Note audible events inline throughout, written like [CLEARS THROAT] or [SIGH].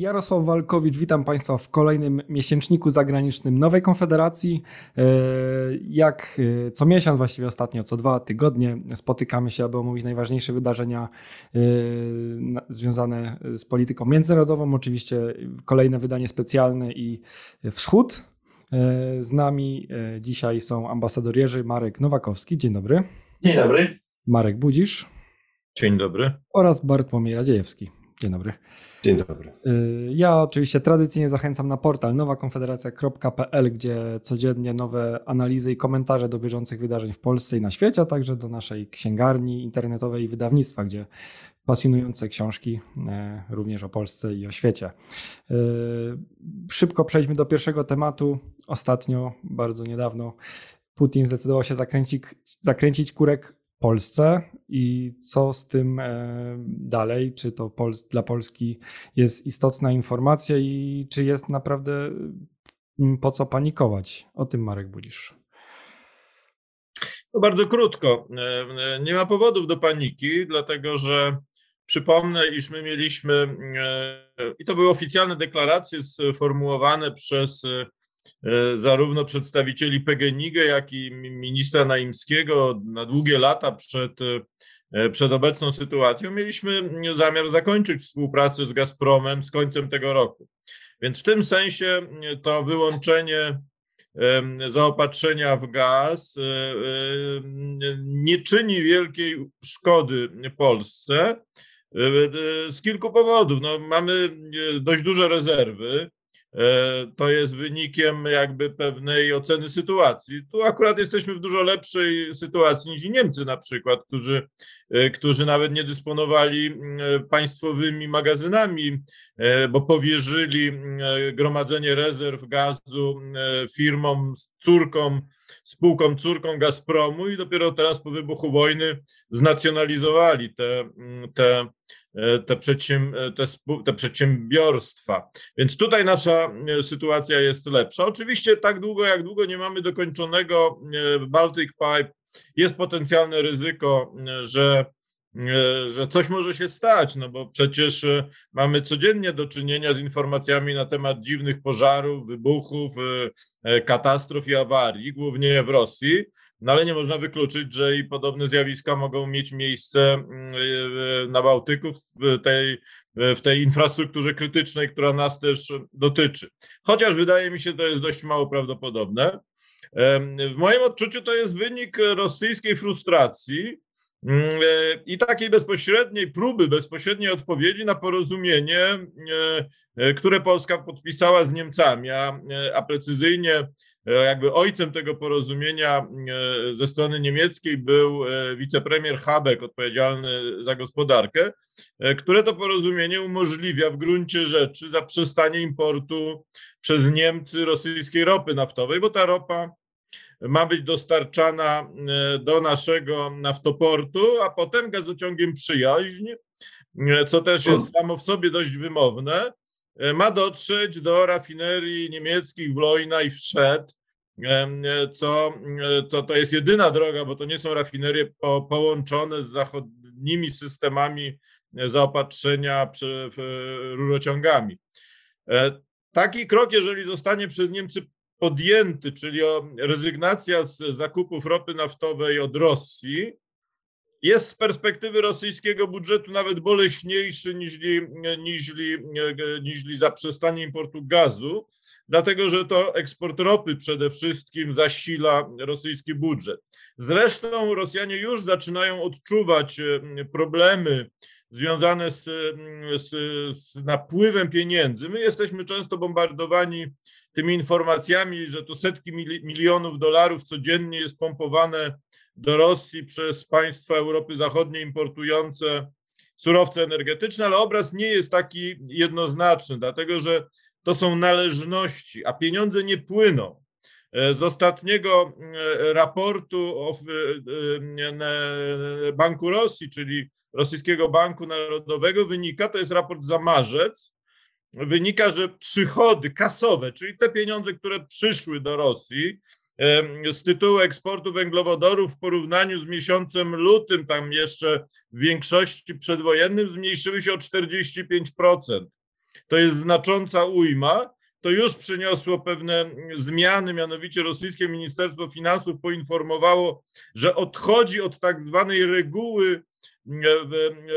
Jarosław Walkowicz, witam Państwa w kolejnym miesięczniku zagranicznym Nowej Konfederacji. E, jak e, co miesiąc, właściwie ostatnio co dwa tygodnie, spotykamy się, aby omówić najważniejsze wydarzenia e, związane z polityką międzynarodową. Oczywiście kolejne wydanie specjalne i Wschód. Z nami dzisiaj są ambasador Jerzy Marek Nowakowski. Dzień dobry. Dzień dobry. Marek Budzisz. Dzień dobry. Oraz Bartłomiej Radziejewski. Dzień dobry. Dzień dobry. Y, ja oczywiście tradycyjnie zachęcam na portal nowakonfederacja.pl, gdzie codziennie nowe analizy i komentarze do bieżących wydarzeń w Polsce i na świecie, a także do naszej księgarni internetowej i wydawnictwa, gdzie pasjonujące książki e, również o Polsce i o świecie. Y, szybko przejdźmy do pierwszego tematu. Ostatnio, bardzo niedawno, Putin zdecydował się zakręcić, zakręcić kurek Polsce i co z tym e, dalej? Czy to dla Polski jest istotna informacja i czy jest naprawdę po co panikować? O tym Marek Budzisz. No bardzo krótko. E, e, nie ma powodów do paniki, dlatego że przypomnę, iż my mieliśmy, i to były oficjalne deklaracje sformułowane przez zarówno przedstawicieli PGNiG, jak i ministra Naimskiego na długie lata przed, e, przed obecną sytuacją, mieliśmy zamiar zakończyć współpracę z Gazpromem z końcem tego roku. Więc w tym sensie to wyłączenie zaopatrzenia w gaz e, nie czyni wielkiej szkody Polsce z kilku powodów. No, mamy dość duże rezerwy. E, to jest wynikiem jakby pewnej oceny sytuacji. Tu akurat jesteśmy w dużo lepszej sytuacji niż Niemcy na przykład, którzy, e, którzy nawet nie dysponowali e, państwowymi magazynami, bo powierzyli gromadzenie rezerw gazu firmom córką, spółką córką Gazpromu i dopiero teraz po wybuchu wojny znacjonalizowali te, te E, te, przedsięb e, te, te, przedsiębiorstwa. Więc tutaj nasza e, sytuacja jest lepsza. Oczywiście tak długo, jak długo nie mamy dokończonego Baltic Pipe, jest potencjalne ryzyko, że że coś może się stać, no bo przecież mamy codziennie do czynienia z informacjami na temat dziwnych pożarów, wybuchów, katastrof i awarii, głównie w Rosji. No ale nie można wykluczyć, że i podobne zjawiska mogą mieć miejsce mm, e, na Bałtyku w tej, w tej infrastrukturze krytycznej, która nas też dotyczy. Chociaż wydaje mi się, to jest dość mało prawdopodobne. W moim odczuciu to jest wynik rosyjskiej frustracji mm, e, i takiej bezpośredniej próby, bezpośredniej odpowiedzi na porozumienie, e, które Polska podpisała z Niemcami, a, a precyzyjnie E, jakby ojcem tego porozumienia e, ze strony niemieckiej był e, wicepremier Habeck, odpowiedzialny za gospodarkę, które to porozumienie umożliwia w gruncie rzeczy zaprzestanie importu przez Niemcy rosyjskiej ropy naftowej, bo ta ropa ma być dostarczana do naszego naftoportu, a potem gazociągiem przyjaźń, co też jest samo w sobie dość wymowne, ma dotrzeć do rafinerii niemieckich w Lojna i w Szed, co, co to jest jedyna droga, bo to nie są rafinerie po, połączone z zachodnimi systemami zaopatrzenia rurociągami. E, taki krok, jeżeli zostanie przez Niemcy podjęty, czyli rezygnacja z zakupów ropy naftowej od Rosji, jest z perspektywy rosyjskiego budżetu nawet boleśniejszy niż, niż, niż zaprzestanie importu gazu, dlatego że to eksport ropy przede wszystkim zasila rosyjski budżet. Zresztą Rosjanie już zaczynają odczuwać e, problemy związane z, z, z napływem pieniędzy. My jesteśmy często bombardowani tymi informacjami, że to setki milionów dolarów codziennie jest pompowane do Rosji przez państwa Europy Zachodniej importujące surowce energetyczne, ale obraz nie jest taki jednoznaczny, dlatego że to są należności, a pieniądze nie płyną. E, z ostatniego e, raportu e, Banku Rosji, czyli Rosyjskiego Banku Narodowego, wynika, to jest raport za marzec, wynika, że przychody kasowe, czyli te pieniądze, które przyszły do Rosji, z tytułu eksportu węglowodorów w porównaniu z miesiącem lutym, tam jeszcze w większości przedwojennym, zmniejszyły się o 45%. to jest znacząca ujma. To już przyniosło pewne zmiany, mianowicie rosyjskie Ministerstwo Finansów poinformowało, że odchodzi od tak zwanej reguły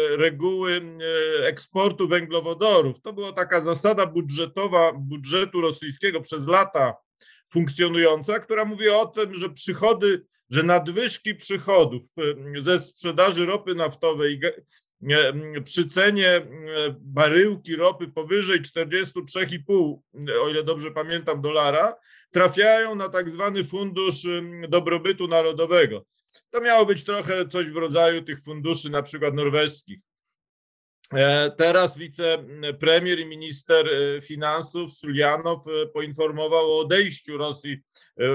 reguły eksportu węglowodorów. To była taka zasada budżetowa budżetu rosyjskiego przez lata funkcjonująca, która mówi o tym, że przychody, że nadwyżki przychodów ze sprzedaży ropy naftowej przy cenie baryłki ropy powyżej 43,5, o ile dobrze pamiętam, dolara, trafiają na tak zwany fundusz dobrobytu narodowego. To miało być trochę coś w rodzaju tych funduszy, na przykład norweskich. E, teraz wicepremier i minister e, finansów Sulianow e, poinformował o odejściu Rosji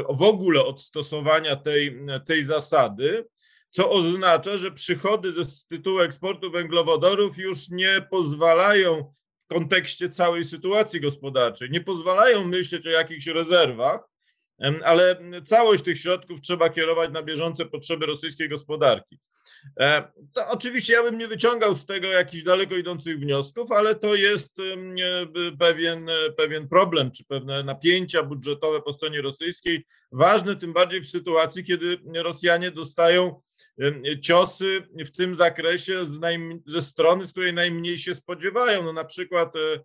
w ogóle od stosowania tej, tej zasady, co oznacza, że przychody ze tytułu eksportu węglowodorów już nie pozwalają w kontekście całej sytuacji gospodarczej, nie pozwalają myśleć o jakichś rezerwach, ale całość tych środków trzeba kierować na bieżące potrzeby rosyjskiej gospodarki. E, to oczywiście ja bym nie wyciągał z tego jakichś daleko idących wniosków, ale to jest pewien, pewien problem, czy pewne napięcia budżetowe po stronie rosyjskiej, ważne tym bardziej w sytuacji, kiedy Rosjanie dostają ciosy w tym zakresie ze strony, z której najmniej się spodziewają. No na przykład e, E,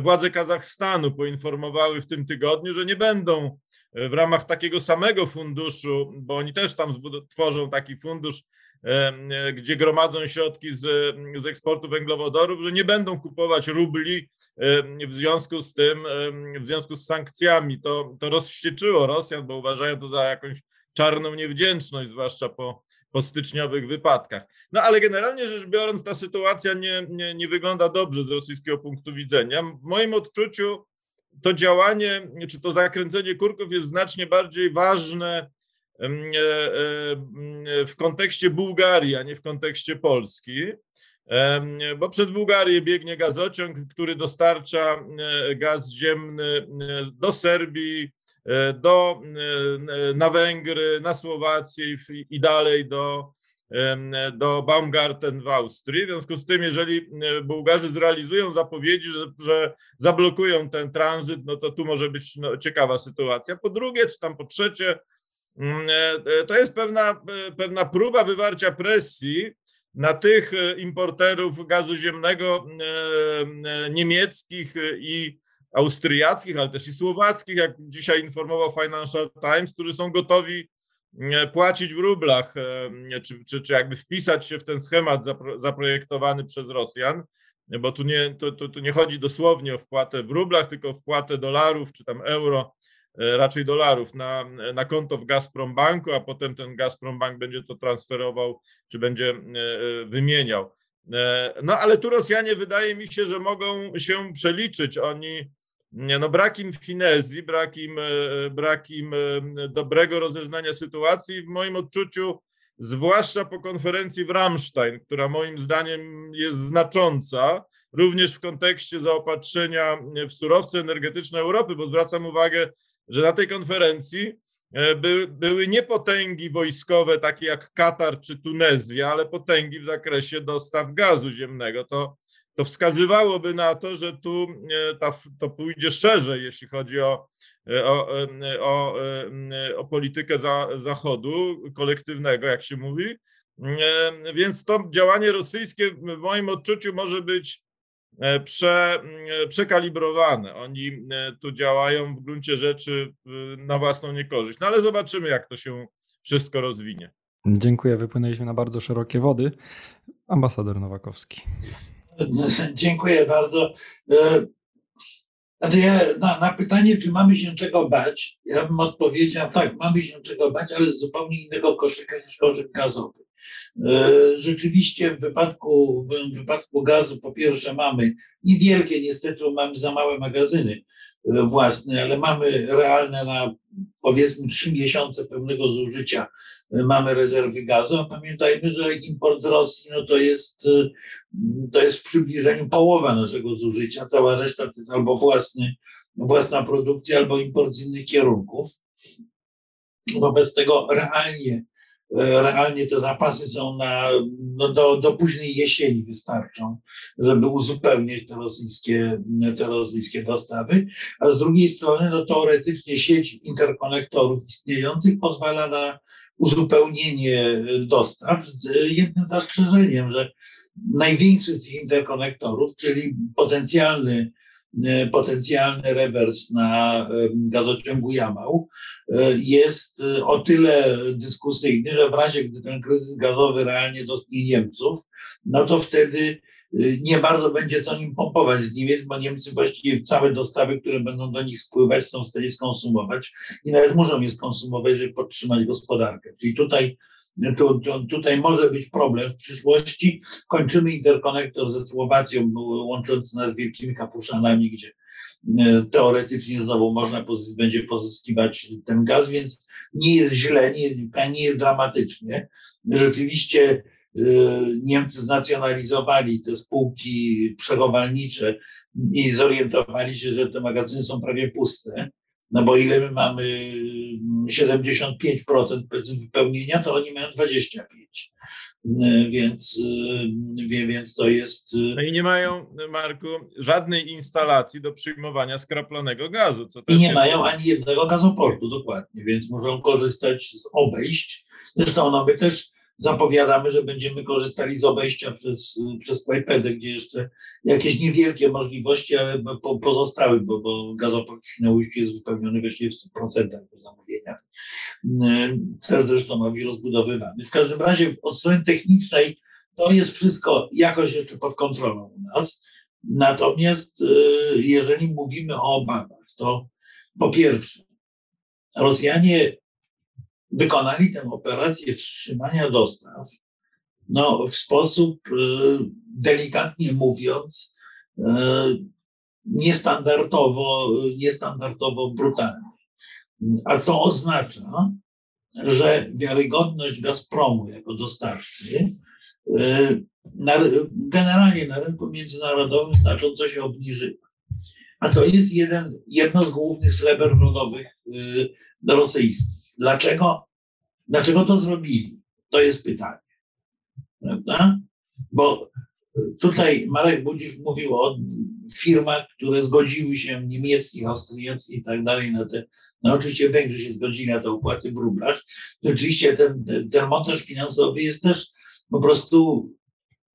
władze Kazachstanu poinformowały w tym tygodniu, że nie będą e, w ramach takiego samego funduszu, bo oni też tam tworzą taki fundusz, e, gdzie gromadzą środki z, z eksportu węglowodorów, że nie będą kupować rubli w związku z tym, w związku z sankcjami. To, to rozwścieczyło Rosjan, bo uważają to za jakąś czarną niewdzięczność, zwłaszcza po po styczniowych wypadkach. No ale generalnie rzecz biorąc, ta sytuacja nie, nie, nie wygląda dobrze z rosyjskiego punktu widzenia. W moim odczuciu to działanie, czy to zakręcenie kurków jest znacznie bardziej ważne e, e, w kontekście Bułgarii, a nie w kontekście Polski, bo przez Bułgarię biegnie gazociąg, który dostarcza e, gaz ziemny do Serbii, E, do, e, na Węgry, na Słowację i, dalej do, do Baumgarten w Austrii. W związku z tym, jeżeli e, Bułgarzy zrealizują zapowiedzi, że, że zablokują ten tranzyt, no to tu może być no, ciekawa sytuacja. Po drugie, czy tam po trzecie, mm, to jest pewna, pewna próba wywarcia presji na tych importerów gazu ziemnego niemieckich i austriackich, ale też i słowackich, jak dzisiaj informował Financial Times, którzy są gotowi e, płacić w rublach, e, czy, czy, czy jakby wpisać się w ten schemat zaprojektowany przez Rosjan, bo tu nie, tu, tu, tu nie chodzi dosłownie o wpłatę w rublach, tylko o wpłatę dolarów czy tam euro, e, raczej dolarów na, na konto w Gazprom Banku, a potem ten Gazprom Bank będzie to transferował, czy będzie wymieniał. No ale tu Rosjanie wydaje mi się, że mogą się przeliczyć. Oni no brak im finezji, brak im, e, brak im e, dobrego rozeznania sytuacji. W moim odczuciu, zwłaszcza po konferencji w Ramstein, która moim zdaniem jest znacząca, również w kontekście zaopatrzenia w surowce energetyczne Europy, bo zwracam uwagę, że na tej konferencji e, by, były nie potęgi wojskowe takie jak Katar czy Tunezja, ale potęgi w zakresie dostaw gazu ziemnego. To to wskazywałoby na to, że tu e, ta, to pójdzie szerzej, jeśli chodzi o, e, o, e, o, o politykę za, Zachodu, kolektywnego, jak się mówi. Więc to działanie rosyjskie w moim odczuciu może być prze, przekalibrowane. Oni tu działają w gruncie rzeczy na własną niekorzyść. No ale zobaczymy, jak to się wszystko rozwinie. Dziękuję. Wypłynęliśmy na bardzo szerokie wody. Ambasador Nowakowski. Dziękuję bardzo. E, znaczy ja, na, na, pytanie, czy mamy się czego bać, ja bym odpowiedział tak, mamy się czego bać, ale z zupełnie innego koszyka niż koszyk gazowy. E, rzeczywiście w wypadku, w wypadku gazu po pierwsze mamy niewielkie, niestety mamy za małe magazyny e, własne, ale mamy realne na powiedzmy trzy miesiące pełnego zużycia mamy rezerwy gazu, a pamiętajmy, że import z Rosji no to jest, to jest w przybliżeniu połowa naszego zużycia, cała reszta to jest albo własny, własna produkcja, albo import z innych kierunków. Wobec tego realnie realnie te zapasy są na, no do, do późnej jesieni wystarczą, żeby uzupełnić te rosyjskie, te rosyjskie dostawy, a z drugiej strony no teoretycznie sieć interkonektorów istniejących pozwala na uzupełnienie dostaw z jednym zastrzeżeniem, że największy z tych interkonektorów, czyli potencjalny E, potencjalny rewers na e, gazociągu Jamał e, jest o tyle dyskusyjny, że w razie, gdy ten kryzys gazowy realnie dotknie Niemców, no to wtedy nie bardzo będzie co nim pompować z Niemiec, bo Niemcy właściwie całe dostawy, które będą do nich spływać, są w stanie skonsumować i nawet muszą je skonsumować, żeby podtrzymać gospodarkę. Czyli tutaj tu, tu, tutaj może być problem w przyszłości. Kończymy interkonektor ze Słowacją, łączący nas z Wielkimi Kapuszanami, gdzie e, teoretycznie znowu można będzie pozyskiwać ten gaz, więc nie jest źle, nie, nie jest dramatycznie. Rzeczywiście e, Niemcy znacjonalizowali te spółki przechowalnicze i zorientowali się, że te magazyny są prawie puste. No bo ile my mamy 75% wypełnienia, to oni mają 25%. Więc, więc to jest. No i nie mają, Marku, żadnej instalacji do przyjmowania skraplonego gazu. Co I nie jest... mają ani jednego gazoportu, dokładnie, więc muszą korzystać z obejść. Zresztą no, my też zapowiadamy, że będziemy korzystali z obejścia przez, przez Kłajpedę, gdzie jeszcze jakieś niewielkie możliwości, ale po, pozostały, bo, bo gazoport jest wypełniony właściwie w 100% po zamówieniach. Też zresztą ma być rozbudowywany. W każdym razie od strony technicznej to jest wszystko jakoś jeszcze pod kontrolą u nas. Natomiast y, jeżeli mówimy o obawach, to po pierwsze, Rosjanie wykonali tę operację wstrzymania dostaw no, w sposób y, delikatnie mówiąc y, niestandardowo, niestandardowo brutalny. A to oznacza, że wiarygodność Gazpromu jako dostawcy y, generalnie na rynku międzynarodowym znacząco się obniżyła. A to jest jeden, jedno z głównych sreber rodowych rosyjskich. Dlaczego, dlaczego to zrobili? To jest pytanie. Prawda? Bo tutaj Marek Budzisz mówił o firmach, które zgodziły się, niemieckich, austriackich i tak dalej, na te, no oczywiście Węgrzy się zgodzili na te opłaty w rublach. Oczywiście ten, ten finansowy jest też po prostu,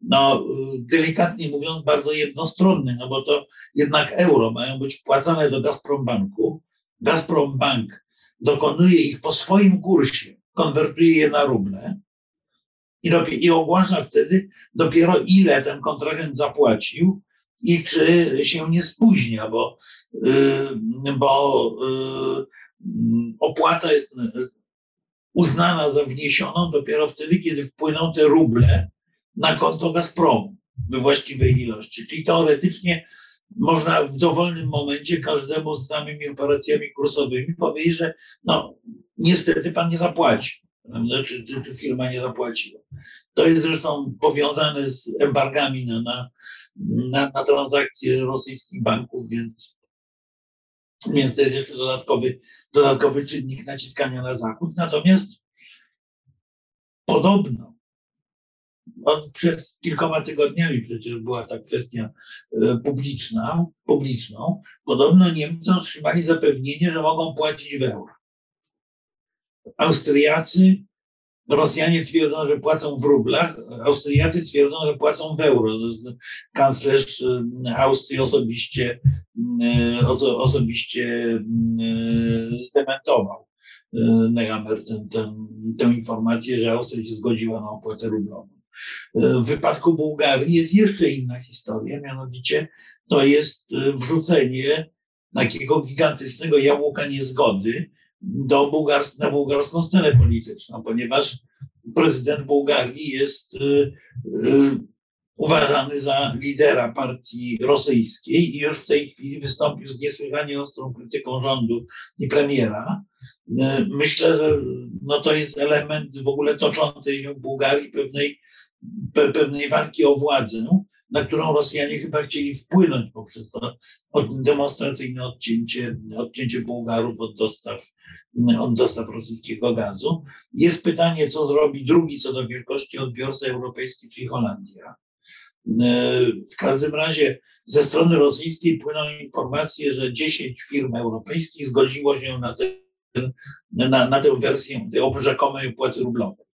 no delikatnie mówiąc, bardzo jednostronny, no bo to jednak euro mają być wpłacane do Gazprombanku. Gazprombank dokonuje ich po swoim kursie, konwertuje je na ruble i, i ogłasza wtedy dopiero ile ten kontrahent zapłacił i czy się nie spóźnia, bo, yy, bo yy, opłata jest uznana za wniesioną dopiero wtedy, kiedy wpłyną te ruble na konto Gazpromu we właściwej ilości. Czyli teoretycznie można w dowolnym momencie każdemu z samymi operacjami kursowymi powiedzieć, że no niestety pan nie zapłaci, czy, czy, czy firma nie zapłaciła. To jest zresztą powiązane z embargami na, na, na, na transakcje rosyjskich banków, więc, więc to jest jeszcze dodatkowy, dodatkowy czynnik naciskania na Zachód. Natomiast podobno przed kilkoma tygodniami przecież była ta kwestia e, publiczna, publiczną. Podobno Niemcy otrzymali zapewnienie, że mogą płacić w euro. Austriacy, Rosjanie twierdzą, że płacą w rublach, Austriacy twierdzą, że płacą w euro. Kanclerz e, Austrii osobiście, e, osobiście zdementował Nehammer tę informację, że Austria się zgodziła na opłatę rublową. W wypadku Bułgarii jest jeszcze inna historia, mianowicie to jest e, wrzucenie takiego gigantycznego jabłka niezgody do bułgars na bułgarską scenę polityczną, ponieważ prezydent Bułgarii jest y, uważany za lidera partii rosyjskiej i już w tej chwili wystąpił z niesłychanie ostrą krytyką rządu i premiera. Myślę, że no to jest element w ogóle toczącej się w Bułgarii pewnej pewnej walki o władzę, na którą Rosjanie chyba chcieli wpłynąć poprzez to demonstracyjne odcięcie, odcięcie Bułgarów od dostaw, od dostaw rosyjskiego gazu. Jest pytanie, co zrobi drugi co do wielkości odbiorca europejski, czyli Holandia. W każdym razie ze strony rosyjskiej płyną informacje, że 10 firm europejskich zgodziło się na, na, na tę wersję tej rzekomej opłaty rublowej.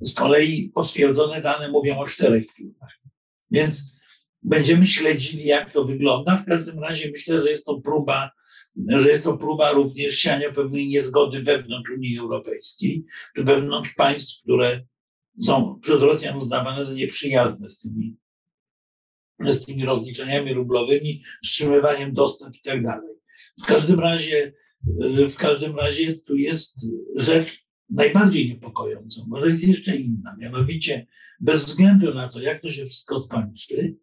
Z kolei potwierdzone dane mówią o czterech firmach. Więc będziemy śledzili, jak to wygląda. W każdym razie myślę, że jest to próba, że jest to próba również siania pewnej niezgody wewnątrz Unii Europejskiej, czy wewnątrz państw, które są przez Rosjan uznawane za nieprzyjazne z tymi, z tymi rozliczeniami rublowymi, wstrzymywaniem dostaw i tak dalej. W każdym razie, w każdym razie tu jest rzecz najbardziej niepokojącą. Może jest jeszcze inna, mianowicie bez względu na to, jak to się wszystko skończy,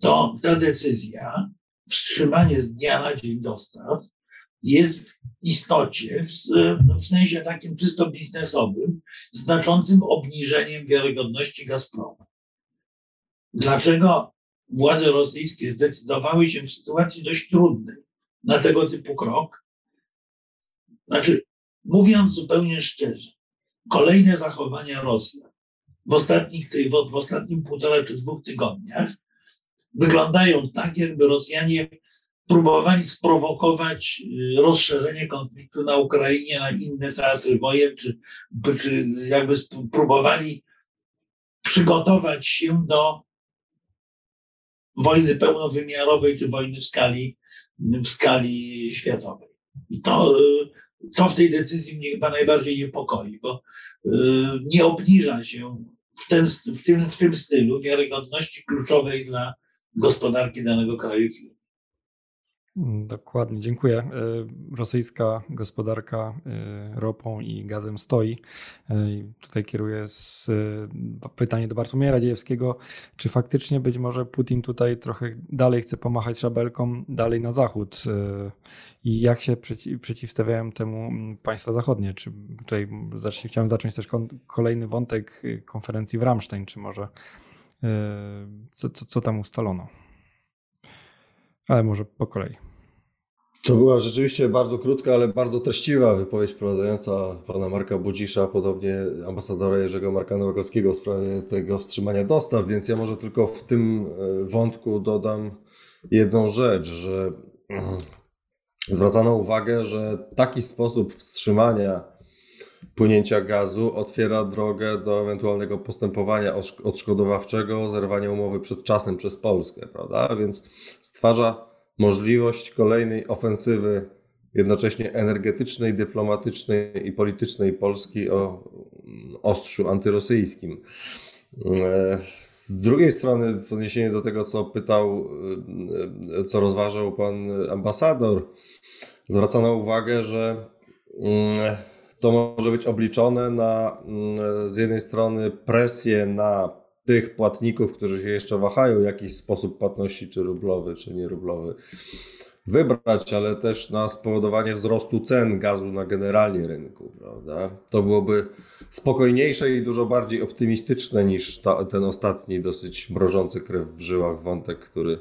to ta decyzja, wstrzymanie z dnia na dzień dostaw, jest w istocie, w, w sensie takim czysto biznesowym, znaczącym obniżeniem wiarygodności Gazpromu. Dlaczego władze rosyjskie zdecydowały się w sytuacji dość trudnej na tego typu krok? Znaczy, mówiąc zupełnie szczerze, kolejne zachowania Rosjan w, ostatnich, w ostatnim półtora czy dwóch tygodniach wyglądają tak, jakby Rosjanie próbowali sprowokować y, rozszerzenie konfliktu na Ukrainie na inne teatry wojen, czy, czy jakby próbowali przygotować się do wojny pełnowymiarowej, czy wojny w skali, w skali światowej. I to, y, to w tej decyzji mnie chyba najbardziej niepokoi, bo y, nie obniża się w, ten, w, tym, w tym stylu wiarygodności kluczowej dla gospodarki danego kraju. Mm, dokładnie, dziękuję. E, rosyjska gospodarka e, ropą i gazem stoi. E, tutaj kieruję z, pytanie do Bartłomieja Radziejewskiego, czy faktycznie być może Putin tutaj trochę dalej chce pomachać szabelką dalej na zachód i jak się przeciw, przeciwstawiają temu państwa zachodnie? Czy tutaj chciałem zacząć też kolejny wątek konferencji w Ramstein, czy może co, co, co tam ustalono? Ale może po kolei. To była rzeczywiście bardzo krótka, ale bardzo treściwa wypowiedź wprowadzająca pana Marka Budzisza, podobnie ambasadora Jerzego Marka Nowakowskiego w sprawie tego wstrzymania dostaw, więc ja może tylko w tym e, wątku dodam jedną rzecz, że mm, zwracano uwagę, że taki sposób wstrzymania płynięcia gazu otwiera drogę do ewentualnego postępowania odszkodowawczego, zerwania umowy przed czasem przez Polskę, prawda? Więc stwarza możliwość kolejnej ofensywy jednocześnie energetycznej, dyplomatycznej i politycznej Polski o ostrzu antyrosyjskim. Z drugiej strony, w odniesieniu do tego, co pytał, co rozważał pan ambasador, zwracano uwagę, że mm, to może być obliczone na mm, z jednej strony presję na tych płatników, którzy się jeszcze wahają, jakiś sposób płatności, czy rublowy, czy nierublowy, wybrać, ale też na spowodowanie wzrostu cen gazu na generalnie rynku, prawda? To byłoby spokojniejsze i dużo bardziej optymistyczne niż ta, ten ostatni, dosyć mrożący krew w żyłach wątek, który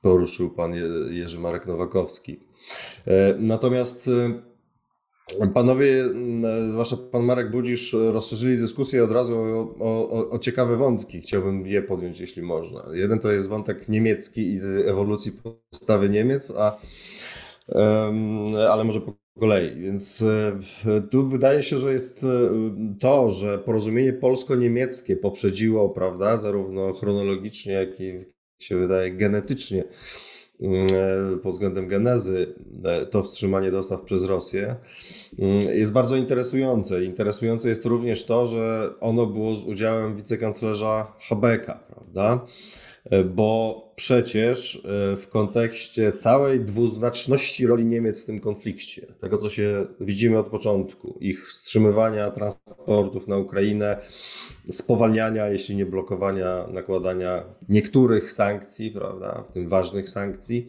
poruszył pan Jerzy Marek Nowakowski. E, natomiast e, Panowie, mm, zwłaszcza pan Marek Budzisz, rozszerzyli dyskusję od razu o, o, o, ciekawe wątki. Chciałbym je podjąć, jeśli można. Jeden to jest wątek niemiecki i ewolucji postawy Niemiec, a, ale może po kolei. Więc e, tu wydaje się, że jest e, to, że porozumienie polsko-niemieckie poprzedziło, prawda, zarówno chronologicznie, jak i się wydaje genetycznie E, pod względem genezy e, to wstrzymanie dostaw przez Rosję mm, jest bardzo interesujące. Interesujące jest również to, że ono było z udziałem wicekanclerza Habecka, prawda? E, bo przecież e, w kontekście całej dwuznaczności roli Niemiec w tym konflikcie, tego co się widzimy od początku, ich wstrzymywania transportów na Ukrainę, spowalniania, jeśli nie blokowania, nakładania niektórych sankcji, prawda, w tym ważnych sankcji,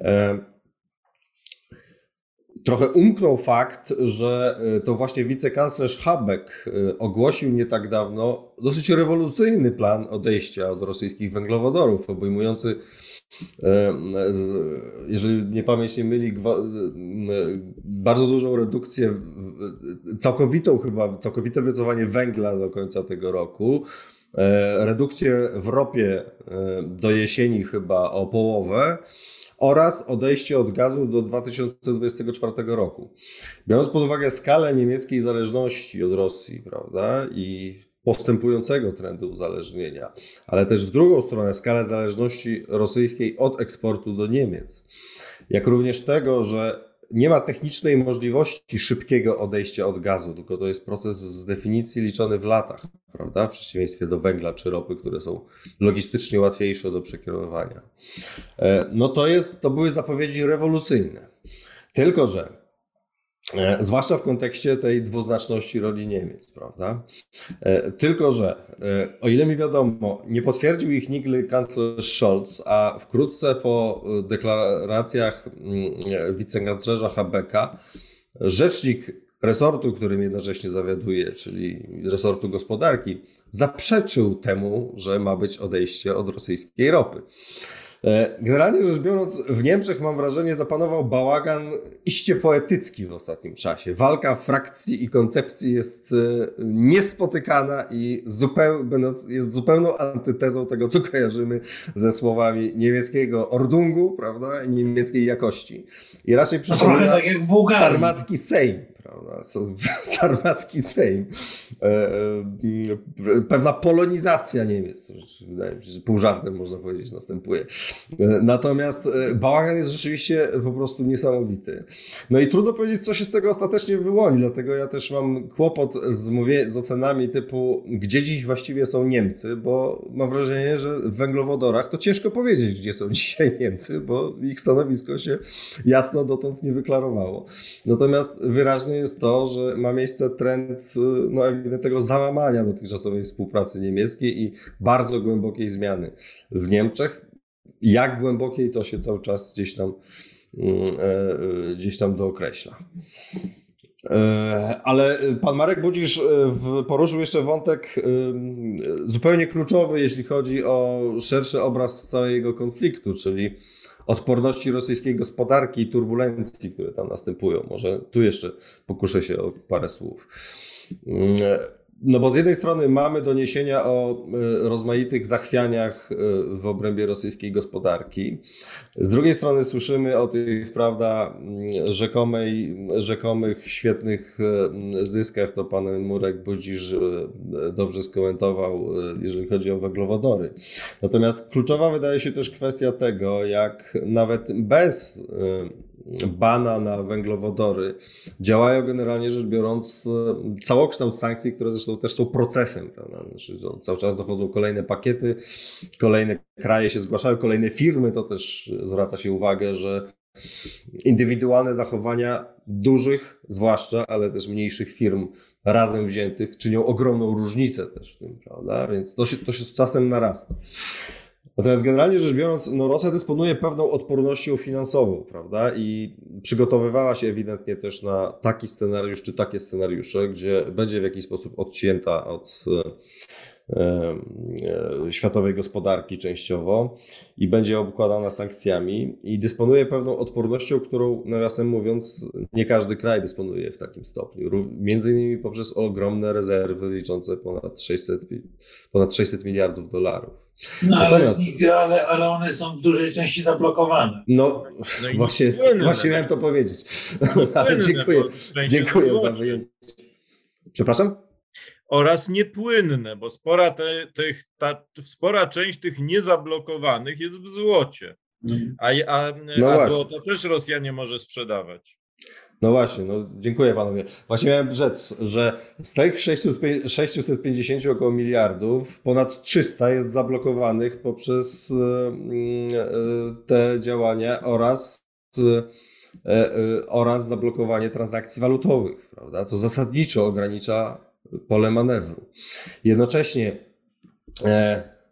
e, trochę umknął fakt, że e, to właśnie wicekanclerz Habeck e, ogłosił nie tak dawno dosyć rewolucyjny plan odejścia od rosyjskich węglowodorów, obejmujący, e, jeżeli mnie pamięć nie myli, bardzo dużą redukcję, całkowitą chyba, całkowite wycofanie węgla do końca tego roku. Redukcję w ropie do jesieni chyba o połowę oraz odejście od gazu do 2024 roku. Biorąc pod uwagę skalę niemieckiej zależności od Rosji, prawda, i postępującego trendu uzależnienia, ale też w drugą stronę skalę zależności rosyjskiej od eksportu do Niemiec, jak również tego, że nie ma technicznej możliwości szybkiego odejścia od gazu, tylko to jest proces z definicji liczony w latach, prawda? W przeciwieństwie do węgla czy ropy, które są logistycznie łatwiejsze do przekierowywania. E, No to jest, to były zapowiedzi rewolucyjne. Tylko, że zwłaszcza w kontekście tej dwuznaczności roli Niemiec, prawda? E, Tylko, że e, o ile mi wiadomo, nie potwierdził ich nigdy kanclerz Scholz, a wkrótce po e, deklaracjach mm, wicekanclerza Habecka, rzecznik resortu, którym jednocześnie zawiaduje, czyli resortu gospodarki, zaprzeczył temu, że ma być odejście od rosyjskiej ropy. E, Generalnie rzecz biorąc, w Niemczech mam wrażenie zapanował bałagan iście poetycki w ostatnim czasie. Walka frakcji i koncepcji jest e, niespotykana i zupeł, jest zupełną antytezą tego, co kojarzymy ze słowami niemieckiego ordungu, prawda, i niemieckiej jakości. I raczej No trochę przypomina tak jak w Bułgarii. Sarmacki Sejm, prawda? Sarmacki [LAUGHS] Sejm. E, e, Pewna polonizacja Niemiec, wydaje mi się, że pół żartem można powiedzieć, następuje. E, Natomiast bałagan jest rzeczywiście po prostu niesamowity. No i trudno powiedzieć, co się z tego ostatecznie wyłoni, dlatego ja też mam kłopot z, mówię, z ocenami typu, gdzie dziś właściwie są Niemcy, bo mam wrażenie, że w węglowodorach to ciężko powiedzieć, gdzie są [LAUGHS] dzisiaj Niemcy, bo ich stanowisko się jasno dotąd nie wyklarowało. Natomiast wyraźne jest to, że ma miejsce trend y, no, ewidentnego załamania dotychczasowej współpracy niemieckiej i bardzo głębokiej zmiany w Niemczech. Jak głębokiej to się cały czas gdzieś tam, mm, e, e, gdzieś tam dookreśla. E, Ale pan Marek Budzisz poruszył jeszcze wątek zupełnie kluczowy, jeśli chodzi o szerszy obraz całego konfliktu, czyli odporności rosyjskiej gospodarki i turbulencji, które tam następują. Może tu jeszcze pokuszę się o parę słów. No bo z jednej strony mamy doniesienia o e, rozmaitych zachwianiach e, w obrębie rosyjskiej gospodarki. Z drugiej strony słyszymy o tych, prawda, mm, rzekomej, rzekomych świetnych e, zyskach. To pan Murek Budzisz dobrze skomentował, jeżeli chodzi o węglowodory. Natomiast kluczowa wydaje się też kwestia tego, jak nawet bez bana na węglowodory działają generalnie rzecz biorąc e, całokształt sankcji, które zresztą też są procesem. Prawda? Znaczy, cały czas dochodzą kolejne pakiety, kolejne kraje się zgłaszają, kolejne firmy, to też zwraca się uwagę, że indywidualne zachowania dużych, zwłaszcza, ale też mniejszych firm razem wziętych czynią ogromną różnicę też w tym, prawda? Więc to się, to się z czasem narasta. Natomiast generalnie rzecz biorąc, no Rosja dysponuje pewną odpornością finansową, prawda? I przygotowywała się ewidentnie też na taki scenariusz, czy takie scenariusze, gdzie będzie w jakiś sposób odcięta od e, e, światowej gospodarki częściowo i będzie obkładana sankcjami i dysponuje pewną odpornością, którą nawiasem mówiąc nie każdy kraj dysponuje w takim stopniu. Między innymi poprzez ogromne rezerwy liczące ponad 600, pi- ponad 600 miliardów dolarów. No ale, Natomiast- z nich, ale, ale one są w dużej części zablokowane. No, No właśnie, właśnie miałem to powiedzieć. [LAUGHS] Ale Płynne, dziękuję, dziękuję za wyjęcie. Przepraszam? Oraz niepłynne, bo spora, te, tych, ta, spora część tych niezablokowanych jest w złocie. A, a, No a złota też Rosja nie może sprzedawać. No właśnie, no dziękuję panowie. Właśnie miałem rzec, że z tych 600 650 około miliardów, ponad 300 jest zablokowanych poprzez e, e, te działania oraz, e, oraz zablokowanie transakcji walutowych, prawda? co zasadniczo ogranicza pole manewru. Jednocześnie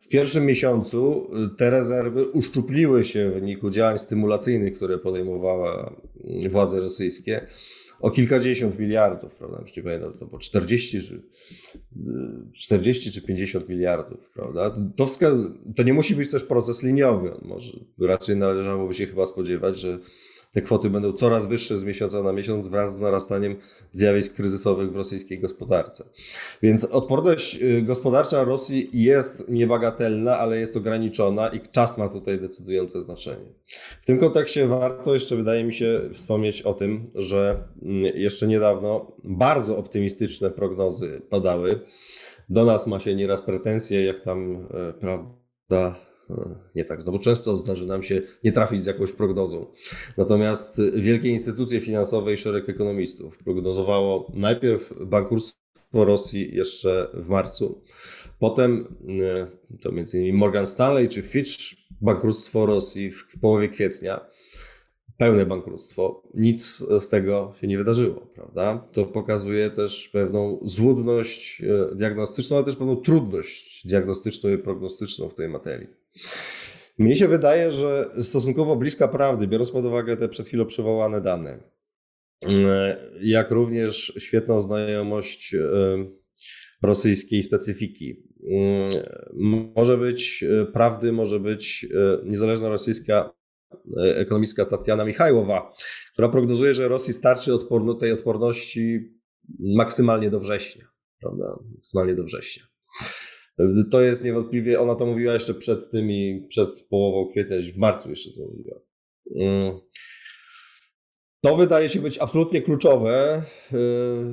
w pierwszym miesiącu te rezerwy uszczupliły się w wyniku działań stymulacyjnych, które podejmowały władze rosyjskie o kilkadziesiąt miliardów, prawda? Już nie pamiętam, to było 40 czy, 40 czy 50 miliardów, prawda? To, wskaz... to nie musi być też proces liniowy. Może raczej należałoby się chyba spodziewać, że te kwoty będą coraz wyższe z miesiąca na miesiąc wraz z narastaniem zjawisk kryzysowych w rosyjskiej gospodarce. Więc odporność y, gospodarcza Rosji jest niebagatelna, ale jest ograniczona i czas ma tutaj decydujące znaczenie. W tym kontekście warto jeszcze, wydaje mi się, wspomnieć o tym, że mm, jeszcze niedawno bardzo optymistyczne prognozy padały. Do nas ma się nieraz pretensje, jak tam, e, prawda, nie tak znowu często zdarzy nam się nie trafić z jakąś prognozą. Natomiast wielkie instytucje finansowe i szereg ekonomistów prognozowało najpierw bankructwo Rosji jeszcze w marcu, potem e, to między innymi Morgan Stanley czy Fitch bankructwo Rosji w połowie kwietnia pełne bankructwo. Nic z tego się nie wydarzyło, prawda? To pokazuje też pewną złudność e, diagnostyczną, ale też pewną trudność diagnostyczną i prognostyczną w tej materii. Mnie się wydaje, że stosunkowo bliska prawdy, biorąc pod uwagę te przed chwilą przywołane dane, e, jak również świetną znajomość e, rosyjskiej specyfiki. Może być prawdy, może być niezależna rosyjska ekonomistka Tatiana Michajłowa, która prognozuje, że Rosji starczy odporno, tej odporności maksymalnie do września. Prawda? Maksymalnie do września. To jest niewątpliwie, ona to mówiła jeszcze przed tymi, przed połową kwietnia, w marcu jeszcze to mówiła. To wydaje się być absolutnie kluczowe, yy,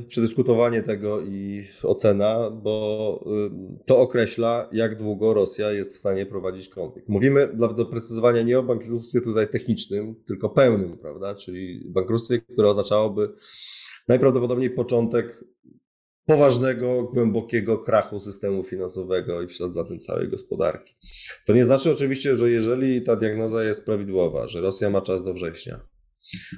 przedyskutowanie tego i ocena, bo yy, to określa, jak długo Rosja jest w stanie prowadzić konflikt. Mówimy dla doprecyzowania nie o bankructwie tutaj technicznym, tylko pełnym, prawda? Czyli bankructwie, które oznaczałoby najprawdopodobniej początek poważnego, głębokiego krachu systemu finansowego i w ślad za tym całej gospodarki. To nie znaczy oczywiście, że jeżeli ta diagnoza jest prawidłowa, że Rosja ma czas do września,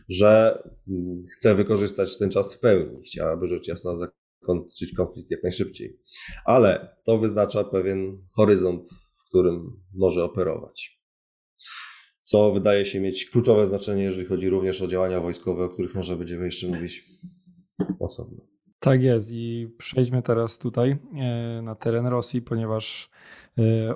że mm, chce wykorzystać ten czas w pełni, chciałaby rzecz jasna zakończyć konflikt jak najszybciej. Ale to wyznacza pewien horyzont, w którym może operować. Co wydaje się mieć kluczowe znaczenie, jeżeli chodzi również o działania wojskowe, o których może będziemy jeszcze mówić osobno. Tak jest i przejdźmy teraz tutaj e, na teren Rosji, ponieważ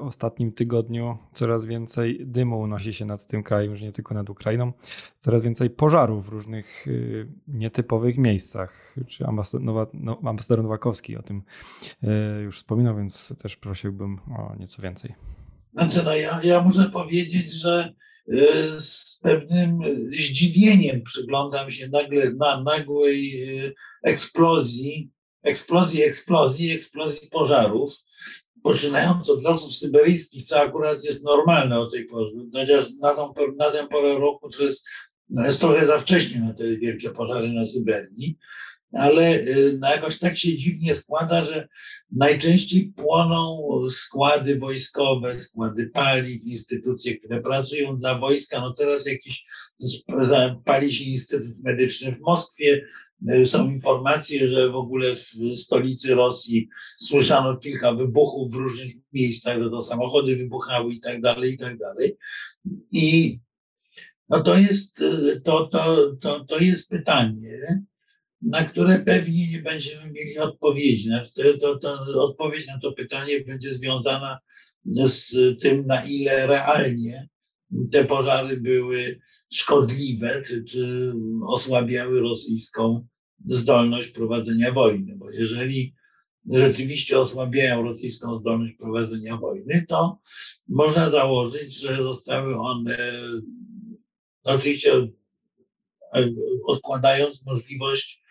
ostatnim tygodniu coraz więcej dymu unosi się nad tym krajem, już nie tylko nad Ukrainą, coraz więcej pożarów w różnych y, nietypowych miejscach. Czy ambasador, Nowa, no, ambasador Nowakowski o tym y, już wspominał, więc też prosiłbym o nieco więcej. Znaczy, no ja, ja muszę powiedzieć, że z pewnym zdziwieniem przyglądam się nagle na nagłej eksplozji, eksplozji, eksplozji, eksplozji pożarów poczynając od lasów syberyjskich, co akurat jest normalne o tej porze, chociaż na, tą, na tę porę roku to jest, no jest trochę za wcześnie na te wielkie pożary na Syberii, ale y, no jakoś tak się dziwnie składa, że najczęściej płoną składy wojskowe, składy paliw, instytucje, które pracują dla wojska. No teraz jakiś pali się Instytut Medyczny w Moskwie, y, są informacje, że w ogóle w stolicy Rosji słyszano kilka wybuchów w różnych miejscach, że to samochody wybuchały i tak dalej, i tak dalej. I no to jest, y, to, to, to, to jest pytanie, na które pewnie nie będziemy mieli odpowiedzi. To, to, odpowiedź na to pytanie będzie związana z tym, na ile realnie te pożary były szkodliwe, czy, czy osłabiały rosyjską zdolność prowadzenia wojny. Bo jeżeli rzeczywiście osłabiają rosyjską zdolność prowadzenia wojny, to można założyć, że zostały one, oczywiście odkładając możliwość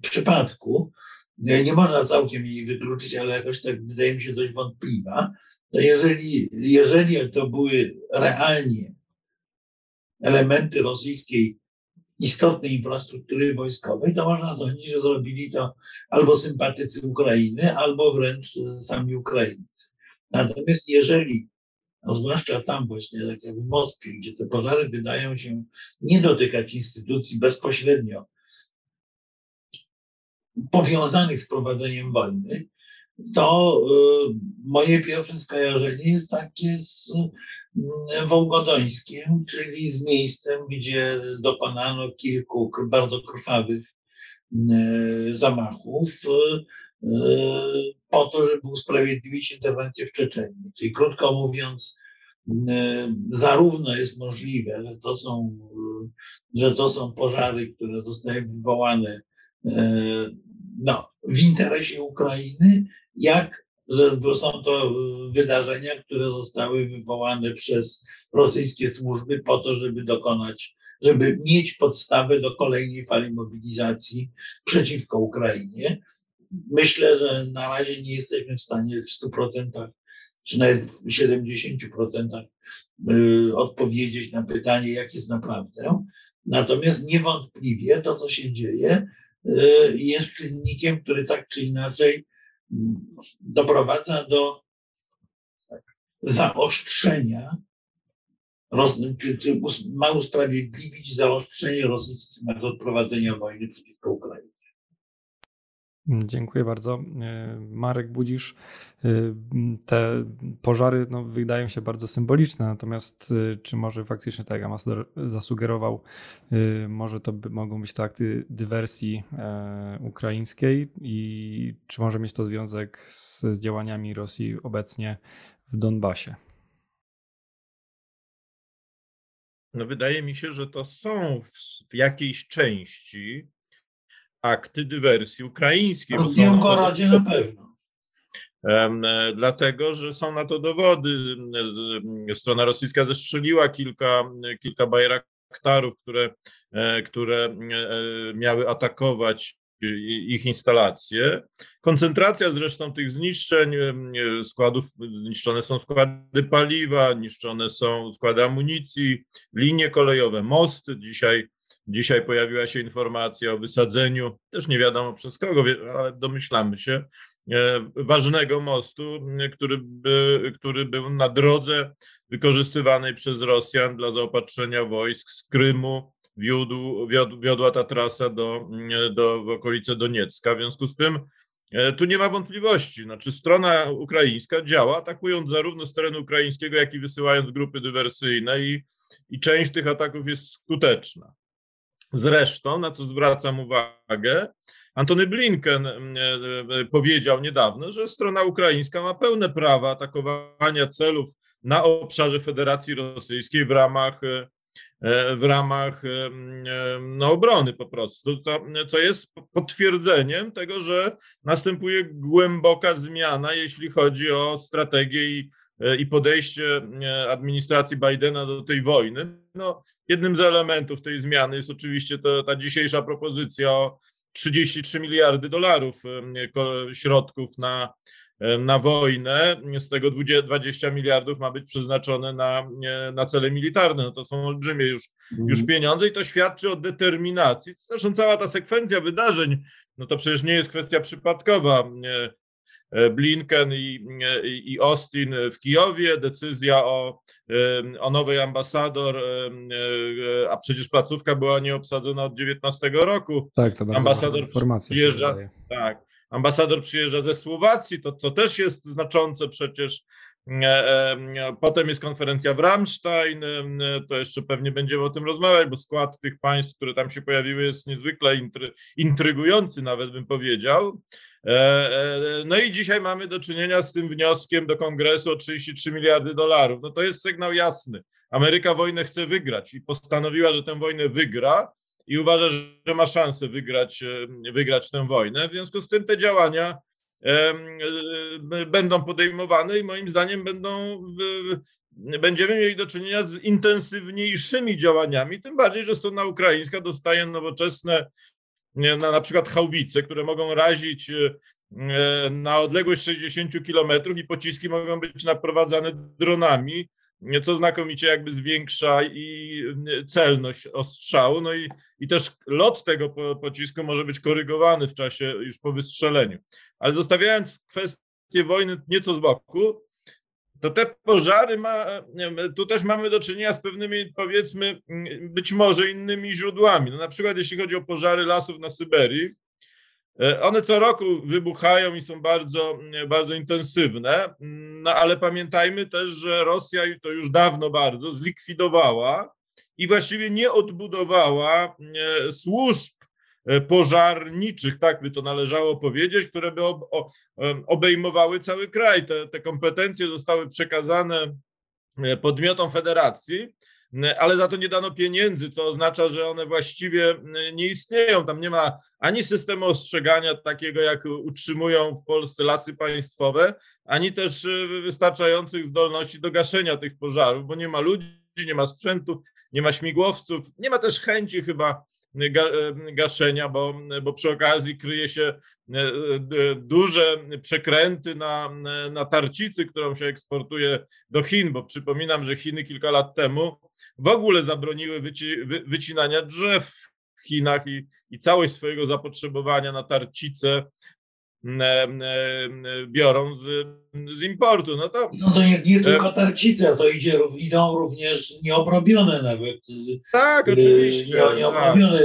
przypadku, nie można całkiem jej wykluczyć, ale jakoś tak wydaje mi się dość wątpliwa, to jeżeli, jeżeli to były realnie elementy rosyjskiej istotnej infrastruktury wojskowej, to można sądzić, że zrobili to albo sympatycy Ukrainy, albo wręcz sami Ukraińcy. Natomiast jeżeli, zwłaszcza tam właśnie, tak jak w Moskwie, gdzie te pożary wydają się nie dotykać instytucji bezpośrednio powiązanych z prowadzeniem wojny, to y, moje pierwsze skojarzenie jest takie z y, Wołgodońskiem, czyli z miejscem, gdzie dokonano kilku bardzo krwawych y, zamachów y, y, po to, żeby usprawiedliwić interwencję w Czeczeniu. Czyli krótko mówiąc, y, zarówno jest możliwe, że to są, że to są pożary, które zostały wywołane no, w interesie Ukrainy, jak że są to y, wydarzenia, które zostały wywołane przez rosyjskie służby po to, żeby dokonać, żeby mieć podstawę do kolejnej fali mobilizacji przeciwko Ukrainie. Myślę, że na razie nie jesteśmy w stanie w 100% czy nawet w 70% y, odpowiedzieć na pytanie, jak jest naprawdę. Natomiast niewątpliwie to, co się dzieje, jest czynnikiem, który tak czy inaczej mm, doprowadza do zaostrzenia, ma usprawiedliwić zaostrzenie rosyjskich metod prowadzenia wojny przeciwko Ukrainie. Dziękuję bardzo. E, Marek Budzisz, e, te pożary no, wydają się bardzo symboliczne, natomiast e, czy może faktycznie, tak jak ambasador zasugerował, może to by, mogą być to akty dywersji ukraińskiej i czy może mieć to związek z działaniami Rosji obecnie w Donbasie? No wydaje mi się, że to są w, w jakiejś części akty dywersji ukraińskiej. W Białgorodzie na pewno. E, Dlatego, że są na to dowody. E, Strona rosyjska zestrzeliła kilka, kilka bajraktarów, które, e, które miały atakować ich instalacje. Koncentracja zresztą tych zniszczeń, składów, niszczone są składy paliwa, niszczone są składy amunicji, linie kolejowe, mosty. Dzisiaj, dzisiaj pojawiła się informacja o wysadzeniu, też nie wiadomo przez kogo, ale domyślamy się, e, ważnego mostu, który, by, który był na drodze wykorzystywanej przez Rosjan dla zaopatrzenia wojsk z Krymu. Wiódł, wiodł, wiodła ta trasa do, do w okolice Doniecka. W związku z tym e, tu nie ma wątpliwości. Znaczy, strona ukraińska działa, atakując zarówno z terenu ukraińskiego, jak i wysyłając grupy dywersyjne, i, i część tych ataków jest skuteczna. Zresztą, na co zwracam uwagę, Antony Blinken mm, e, e, powiedział niedawno, że strona ukraińska ma pełne prawa atakowania celów na obszarze Federacji Rosyjskiej w ramach, e, w ramach no, obrony po prostu, co, co jest potwierdzeniem tego, że następuje głęboka zmiana, jeśli chodzi o strategię i, i podejście administracji Bidena do tej wojny. No, jednym z elementów tej zmiany jest oczywiście to, ta dzisiejsza propozycja o 33 miliardy dolarów środków na, na wojnę. Z tego 20 20 miliardów ma być przeznaczone na, na cele militarne. No to są olbrzymie już, już pieniądze i to świadczy o determinacji. Zresztą cała ta sekwencja wydarzeń, no to przecież nie jest kwestia przypadkowa. E, Blinken i, i, i Austin w Kijowie, decyzja o, em, o nowej ambasador, e, a przecież placówka była nieobsadzona od 19 roku. Tak, to Ambasador przyjeżdża-. Tak. Ambasador przyjeżdża ze Słowacji, to, to też jest znaczące przecież. E, e, Potem jest konferencja w Ramstein, e, to jeszcze pewnie będziemy o tym rozmawiać, bo skład tych państw, które tam się pojawiły, jest niezwykle intry, intrygujący, nawet bym powiedział. E, e, No i dzisiaj mamy do czynienia z tym wnioskiem do kongresu o 33 miliardy dolarów. No to jest sygnał jasny. Ameryka wojnę chce wygrać i postanowiła, że tę wojnę wygra i uważa, że ma szansę wygrać, e, wygrać tę wojnę. W związku z tym te działania będą podejmowane i moim zdaniem będą, będziemy mieli do czynienia z intensywniejszymi działaniami, tym bardziej, że strona ukraińska dostaje nowoczesne na, na przykład haubice, które mogą razić e, e, na odległość 60 kilometrów i pociski mogą być naprowadzane dronami, co znakomicie jakby zwiększa i e, celność ostrzału, no i, i też lot tego po- pocisku może być korygowany w czasie już po wystrzeleniu. Ale zostawiając kwestię wojny nieco z boku, to te pożary ma, tu też mamy do czynienia z pewnymi, powiedzmy, być może innymi źródłami. No na przykład jeśli chodzi o pożary lasów na Syberii, E, one co roku wybuchają i są bardzo, bardzo intensywne, no ale pamiętajmy też, że Rosja to już dawno bardzo zlikwidowała i właściwie nie odbudowała służb pożarniczych, tak by to należało powiedzieć, które by obejmowały cały kraj. Te, te kompetencje zostały przekazane e, podmiotom federacji, ale za to nie dano pieniędzy, co oznacza, że one właściwie nie istnieją. Tam nie ma ani systemu ostrzegania takiego, jak utrzymują w Polsce lasy państwowe, ani też e, wystarczających zdolności do gaszenia tych pożarów, bo nie ma ludzi, nie ma sprzętu, nie ma śmigłowców, nie ma też chęci chyba gaszenia, bo, bo przy okazji kryje się e, e, duże przekręty na, na tarcicy, którą się eksportuje do Chin, bo przypominam, że Chiny kilka lat temu w ogóle zabroniły wyci, wycinania drzew w Chinach i, i całość swojego zapotrzebowania na tarcice biorą z, z importu. No to, no to nie, nie tylko tarcice, to idzie, idą również nieobrobione nawet. Tak, y, oczywiście. Nie, nieobrobione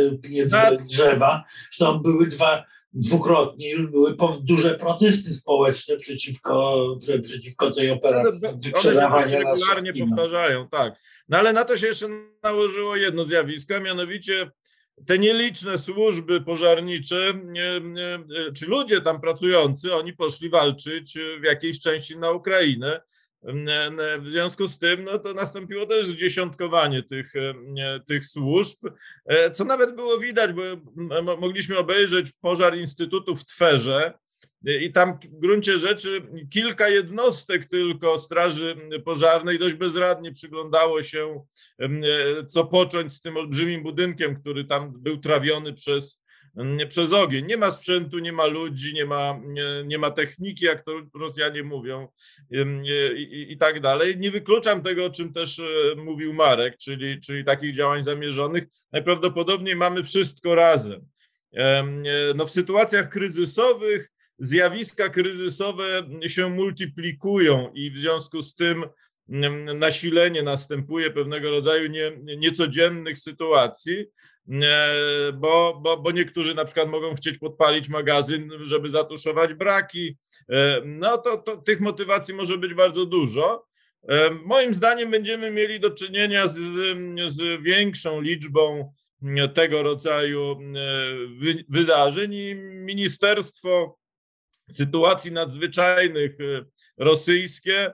tak. drzewa. Zresztą były dwa, dwukrotnie już były duże protesty społeczne przeciwko, przeciwko tej operacji One się regularnie powtarzają, tak. No ale na to się jeszcze nałożyło jedno zjawisko, mianowicie te nieliczne służby pożarnicze, czy ludzie tam pracujący, oni poszli walczyć w jakiejś części na Ukrainę. W związku z tym no, to nastąpiło też zdziesiątkowanie tych, tych służb, e, co nawet było widać, bo mogliśmy obejrzeć pożar Instytutu w Twerze, i tam w gruncie rzeczy kilka jednostek tylko Straży Pożarnej dość bezradnie przyglądało się, co począć z tym olbrzymim budynkiem, który tam był trawiony przez, przez ogień. Nie ma sprzętu, nie ma ludzi, nie ma, nie, nie ma techniki, jak to Rosjanie mówią i, i, i, tak dalej. Nie wykluczam tego, o czym też e, mówił Marek, czyli, czyli takich działań zamierzonych. Najprawdopodobniej mamy wszystko razem. E, no w sytuacjach kryzysowych zjawiska kryzysowe się multiplikują i w związku z tym mm, nasilenie następuje pewnego rodzaju nie, niecodziennych sytuacji, e, bo, bo, bo niektórzy na przykład mogą chcieć podpalić magazyn, żeby zatuszować braki. E, no to, to tych motywacji może być bardzo dużo. E, moim zdaniem będziemy mieli do czynienia z, z większą liczbą tego rodzaju wydarzeń i ministerstwo sytuacji nadzwyczajnych y, rosyjskie, y,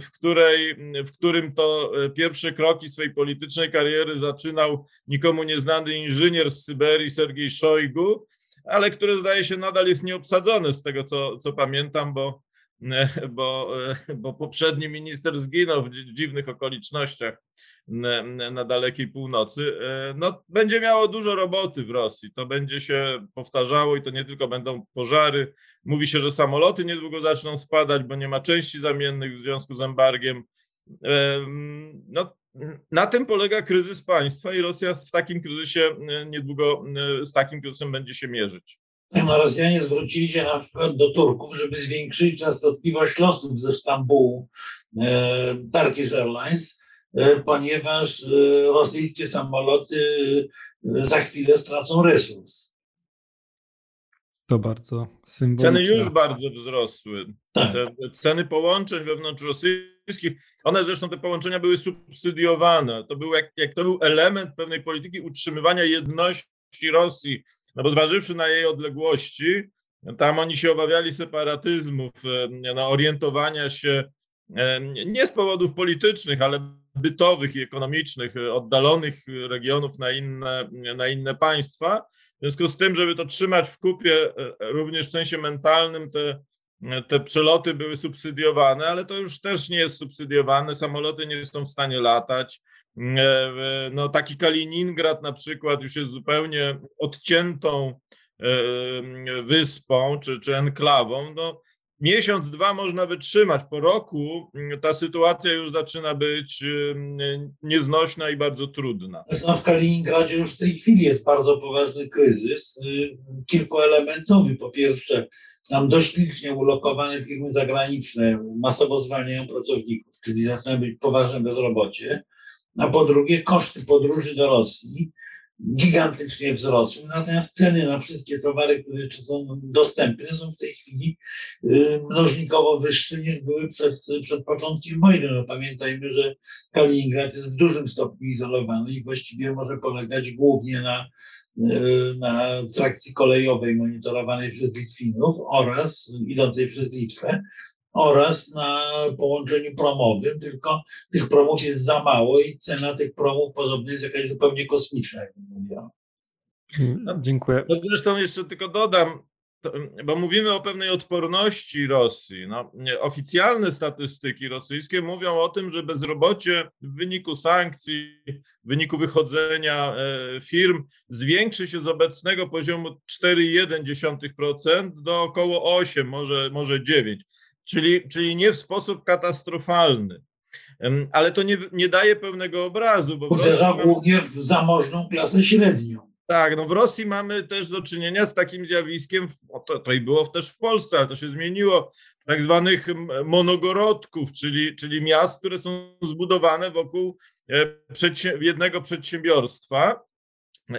w, której, w którym to y, pierwsze kroki swojej politycznej kariery zaczynał nikomu nieznany inżynier z Syberii Sergiej Szojgu, ale które zdaje się nadal jest nieobsadzone z tego, co, co pamiętam, bo [LAUGHS] bo, bo poprzedni minister zginął w dziwnych okolicznościach na dalekiej północy. No, będzie miało dużo roboty w Rosji. To będzie się powtarzało i to nie tylko będą pożary. Mówi się, że samoloty niedługo zaczną spadać, bo nie ma części zamiennych w związku z embargiem. No, na tym polega kryzys państwa i Rosja w takim kryzysie niedługo z takim kryzysem będzie się mierzyć. No, Rosjanie zwrócili się na przykład do Turków, żeby zwiększyć częstotliwość lotów ze Stambułu e, Turkish Airlines, e, ponieważ e, rosyjskie samoloty za chwilę stracą resurs. To bardzo symboliczne. Ceny już bardzo wzrosły. Tak. Te ceny połączeń wewnątrzrosyjskich, one zresztą te połączenia były subsydiowane. To był jak, jak to był element pewnej polityki utrzymywania jedności Rosji no bo zważywszy na jej odległości, tam oni się obawiali separatyzmów, no, orientowania się nie z powodów politycznych, ale bytowych i ekonomicznych, oddalonych regionów na inne, na inne państwa. W związku z tym, żeby to trzymać w kupie, e, również w sensie mentalnym, te, te przeloty były subsydiowane, ale to już też nie jest subsydiowane. Samoloty nie są w stanie latać. E, no taki Kaliningrad na przykład już jest zupełnie odciętą e, wyspą czy, czy enklawą. No, miesiąc, dwa można wytrzymać. Po roku ta sytuacja już zaczyna być nieznośna i bardzo trudna. No w Kaliningradzie już w tej chwili jest bardzo poważny kryzys, y, kilkuelementowy. Po pierwsze, tam dość licznie ulokowane firmy zagraniczne masowo zwalniają pracowników, czyli zaczyna być poważne bezrobocie a po drugie koszty podróży do Rosji gigantycznie wzrosły, natomiast ceny na wszystkie towary, które są dostępne, są w tej chwili y, mnożnikowo wyższe niż były przed, przed początkiem wojny. No pamiętajmy, że Kaliningrad jest w dużym stopniu izolowany i właściwie może polegać głównie na, y, na trakcji kolejowej monitorowanej przez Litwinów oraz idącej przez Litwę oraz na połączeniu promowym, tylko tych promów jest za mało i cena tych promów podobno jest jakaś zupełnie kosmiczna, jak mówiłem. Mm, Dziękuję. No zresztą jeszcze tylko dodam, to, bo mówimy o pewnej odporności Rosji. No, nie, oficjalne statystyki rosyjskie mówią o tym, że bezrobocie w wyniku sankcji, w wyniku wychodzenia e, firm zwiększy się z obecnego poziomu 4,1% do około 8, może, może 9 czyli, czyli nie w sposób katastrofalny. Ale to nie, nie daje pełnego obrazu. Bo Uderza głównie w zamożną klasę średnią. Tak, no w Rosji mamy też do czynienia z takim zjawiskiem, to, to i było też w Polsce, ale to się zmieniło, tak zwanych monogorodków, czyli, czyli miast, które są zbudowane wokół e, jednego przedsiębiorstwa.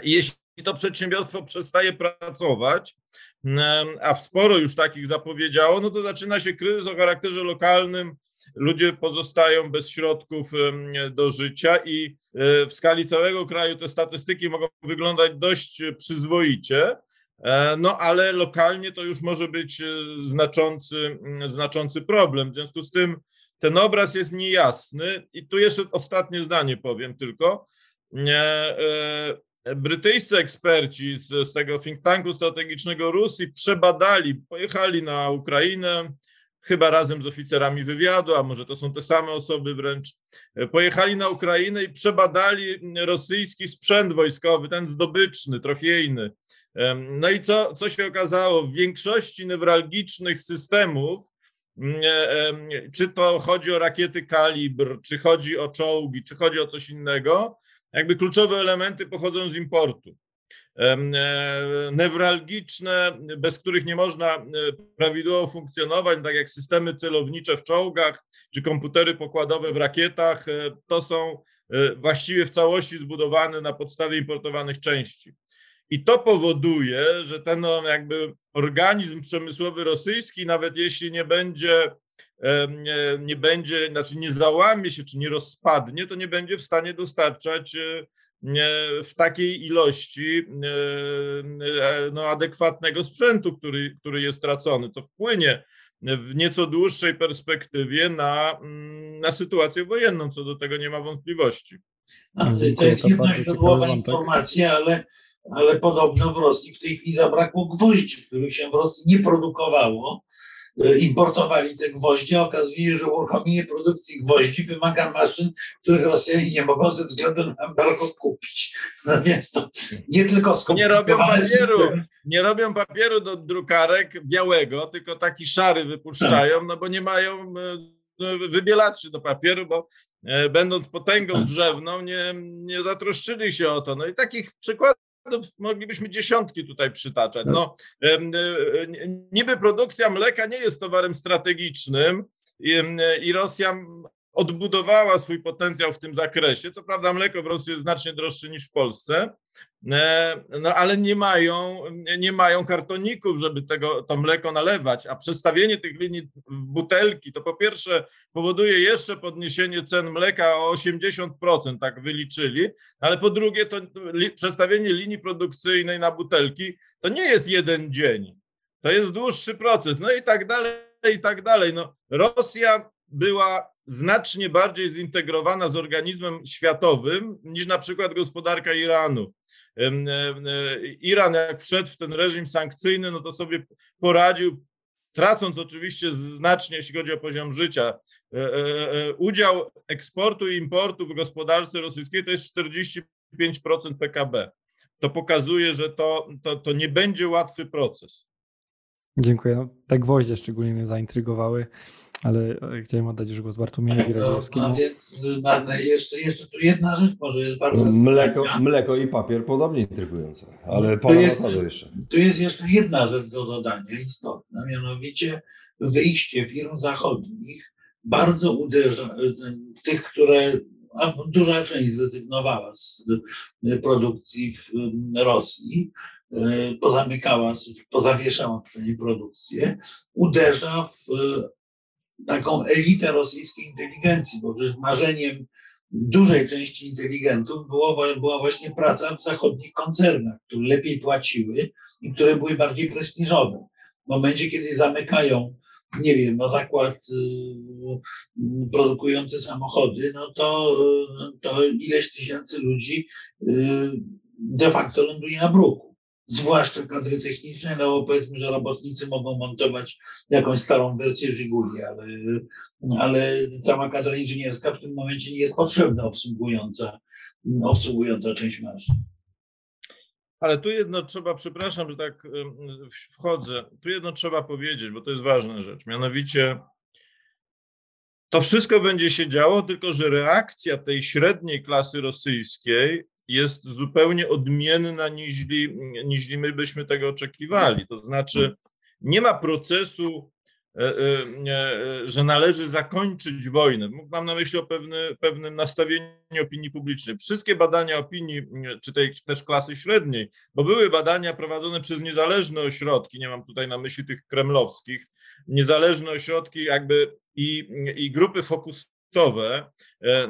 I jeśli to przedsiębiorstwo przestaje pracować, a sporo już takich zapowiedziało, no to zaczyna się kryzys o charakterze lokalnym. Ludzie pozostają bez środków do życia i e, w skali całego kraju te statystyki mogą wyglądać dość przyzwoicie, e, no ale lokalnie to już może być e, znaczący, znaczący problem. W związku z tym ten obraz jest niejasny i tu jeszcze ostatnie zdanie powiem tylko brytyjscy eksperci z, z tego think tanku strategicznego Rosji przebadali, pojechali na Ukrainę, chyba razem z oficerami wywiadu, a może to są te same osoby wręcz, pojechali na Ukrainę i przebadali rosyjski sprzęt wojskowy, ten zdobyczny, trofiejny. No i co, co się okazało? W większości newralgicznych systemów, czy to chodzi o rakiety kalibr, czy chodzi o czołgi, czy chodzi o coś innego, jakby kluczowe elementy pochodzą z importu. E, newralgiczne, bez których nie można e, prawidłowo funkcjonować, tak jak systemy celownicze w czołgach czy komputery pokładowe w rakietach, e, to są właściwie w całości zbudowane na podstawie importowanych części. I to powoduje, że ten no, jakby organizm przemysłowy rosyjski, nawet jeśli nie będzie nie będzie, znaczy nie załamie się, czy nie rozpadnie, to nie będzie w stanie dostarczać e, w takiej ilości e, no, adekwatnego sprzętu, który, który jest tracony, co wpłynie w nieco dłuższej perspektywie na, mm, na sytuację wojenną, co do tego nie ma wątpliwości. No, to jest jedna źródłowa informacja, ale, ale podobno w Rosji w tej chwili zabrakło gwoździ, których się w Rosji nie produkowało. E, importowali te gwoździe. Okazuje się, że uruchomienie produkcji gwoździ wymaga maszyn, których Rosjanie nie mogą ze względu na embargo kupić. No więc to nie tylko Nie robią papieru, nie robią papieru do drukarek białego, tylko taki szary wypuszczają, tak. no bo nie mają e, no, wybielaczy do papieru, bo e, będąc potęgą tak. drzewną, nie, nie zatroszczyli się o to. No i takich przykładów moglibyśmy dziesiątki tutaj przytaczać. No, e, niby produkcja mleka nie jest towarem strategicznym i Rosja odbudowała swój potencjał w tym zakresie. Co prawda mleko w Rosji jest znacznie droższe niż w Polsce, e, no ale nie mają, nie mają kartoników, żeby tego, to mleko nalewać, a przestawienie tych linii w butelki to po pierwsze powoduje jeszcze podniesienie cen mleka o 80%, tak wyliczyli, ale po drugie to przestawienie linii produkcyjnej na butelki to nie jest jeden dzień, to jest dłuższy proces, no i tak dalej, i tak dalej. No, Rosja była znacznie bardziej zintegrowana z organizmem światowym niż na przykład gospodarka Iranu. Iran, jak wszedł w ten reżim sankcyjny, no to sobie poradził, tracąc oczywiście znacznie, jeśli chodzi o poziom życia. E, e, e, udział eksportu i importu w gospodarce rosyjskiej to jest 45% PKB. To pokazuje, że to, to, to nie będzie łatwy proces. Dziękuję. No, te gwoździe szczególnie mnie zaintrygowały ale e, chciałem oddać już głos Bartłomiejowi Radzieckiemu. No, więc no, jeszcze, jeszcze tu jedna rzecz może jest bardzo... Mleko, mleko i papier podobnie intrygujące, ale pana jest, jeszcze. Tu jest jeszcze jedna rzecz do dodania istotna, mianowicie wyjście firm zachodnich bardzo uderza, tych, które a duża część zrezygnowała z y, produkcji w y, Rosji, y, pozamykała, pozawieszała przynajmniej produkcję, uderza w taką elitę rosyjskiej inteligencji, bo marzeniem dużej części inteligentów było, była właśnie praca w zachodnich koncernach, które lepiej płaciły i które były bardziej prestiżowe. W momencie, kiedy zamykają, nie wiem, no zakład y, produkujący samochody, no to, to ileś tysięcy ludzi y, de facto ląduje na bruku. Zwłaszcza kadry techniczne, no bo powiedzmy, że robotnicy mogą montować jakąś starą wersję Żiguli, ale, ale cała kadra inżynierska w tym momencie nie jest potrzebna obsługująca, obsługująca część maszyn. Ale tu jedno trzeba, przepraszam, że tak wchodzę, tu jedno trzeba powiedzieć, bo to jest ważna rzecz. Mianowicie to wszystko będzie się działo, tylko że reakcja tej średniej klasy rosyjskiej jest zupełnie odmienna niż, niż my byśmy tego oczekiwali. To znaczy, nie ma procesu E, e, e, że należy zakończyć wojnę. Mam na myśli o pewny, pewnym nastawieniu opinii publicznej. Wszystkie badania opinii, czy tej też klasy średniej, bo były badania prowadzone przez niezależne ośrodki, nie mam tutaj na myśli tych kremlowskich, niezależne ośrodki jakby i, i grupy fokusowe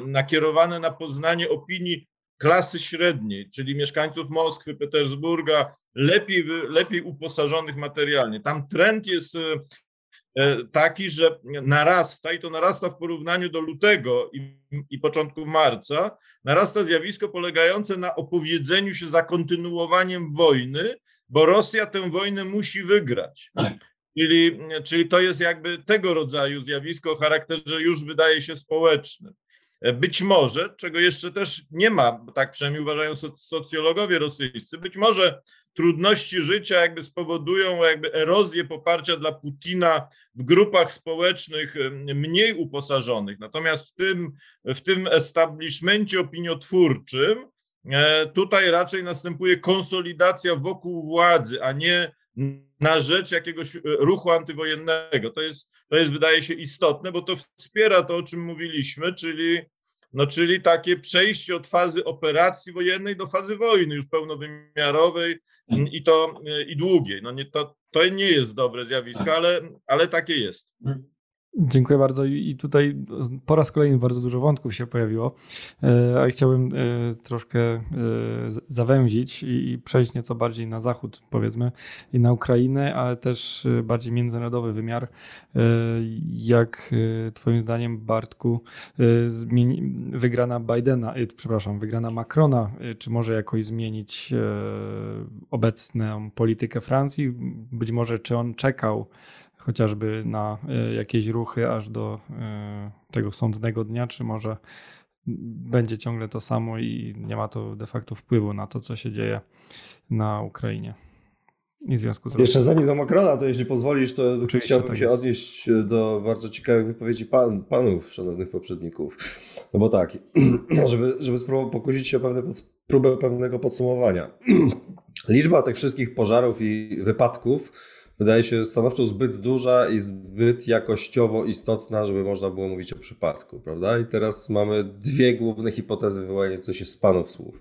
nakierowane na poznanie opinii klasy średniej, czyli mieszkańców Moskwy, Petersburga, lepiej, lepiej uposażonych materialnie. Tam trend jest E, taki, że narasta i to narasta w porównaniu do lutego i, i początku marca, narasta zjawisko polegające na opowiedzeniu się za kontynuowaniem wojny, bo Rosja tę wojnę musi wygrać. Tak. Czyli, czyli to jest jakby tego rodzaju zjawisko o charakterze już wydaje się społecznym. Być może, czego jeszcze też nie ma, tak przynajmniej uważają socjologowie rosyjscy, być może trudności życia jakby spowodują jakby erozję poparcia dla Putina w grupach społecznych mniej uposażonych. Natomiast w tym, w tym establishmencie opiniotwórczym e, tutaj raczej następuje konsolidacja wokół władzy, a nie na rzecz jakiegoś e, ruchu antywojennego. To jest, to jest wydaje się istotne, bo to wspiera to, o czym mówiliśmy, czyli no czyli takie przejście od fazy operacji wojennej do fazy wojny już pełnowymiarowej mm, i to i długiej. No nie, to, to nie jest dobre zjawisko, ale, ale takie jest. Dziękuję bardzo. I tutaj po raz kolejny bardzo dużo wątków się pojawiło, e, a chciałbym e, troszkę e, zawęzić i przejść nieco bardziej na zachód, powiedzmy, i na Ukrainę, ale też bardziej międzynarodowy wymiar. Jak Twoim zdaniem, Bartku, wygrana Bidena, przepraszam, wygrana Macrona, czy może jakoś zmienić obecną politykę Francji? Być może, czy on czekał chociażby na e, jakieś ruchy aż do e, tego sądnego dnia, czy może będzie ciągle to samo i nie ma to de facto wpływu na to, co się dzieje na Ukrainie. I w związku z Jeszcze zanim do Macrona, to jeśli pozwolisz, to Oczywiście chciałbym tak się jest. odnieść do bardzo ciekawych wypowiedzi pan, panów, szanownych poprzedników. No bo tak, [CLEARS THROAT] żeby, żeby spróbować pokusić się o pewne, próbę pewnego podsumowania. [CLEARS THROAT] Liczba tych wszystkich pożarów i wypadków wydaje się stanowczo zbyt duża i zbyt jakościowo istotna, żeby można było mówić o przypadku, prawda? I teraz mamy dwie główne hipotezy wyłaniające się z panów słów.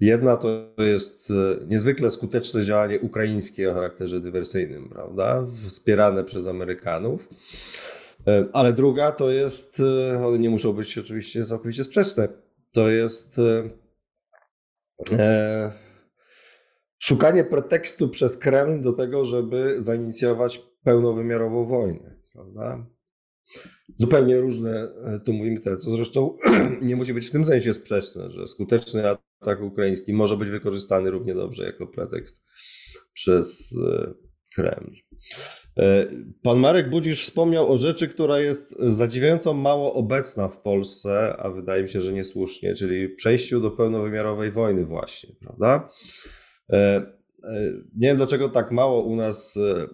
Jedna to jest e, niezwykle skuteczne działanie ukraińskie o charakterze dywersyjnym, prawda? Wspierane przez Amerykanów. E, ale druga to jest, e, one nie muszą być oczywiście całkowicie sprzeczne, to jest e, szukanie pretekstu przez Kreml do tego, żeby zainicjować pełnowymiarową wojnę. Prawda? Zupełnie różne, e, tu mówimy te, co zresztą [CLEARS THROAT] nie musi być w tym sensie sprzeczne, że skuteczny atak ukraiński może być wykorzystany równie dobrze jako pretekst przez e, Kreml. E, pan Marek Budzisz wspomniał o rzeczy, która jest zadziwiająco mało obecna w Polsce, a wydaje mi się, że niesłusznie, czyli przejściu do pełnowymiarowej wojny właśnie, prawda? E, e, nie wiem dlaczego tak mało u nas e,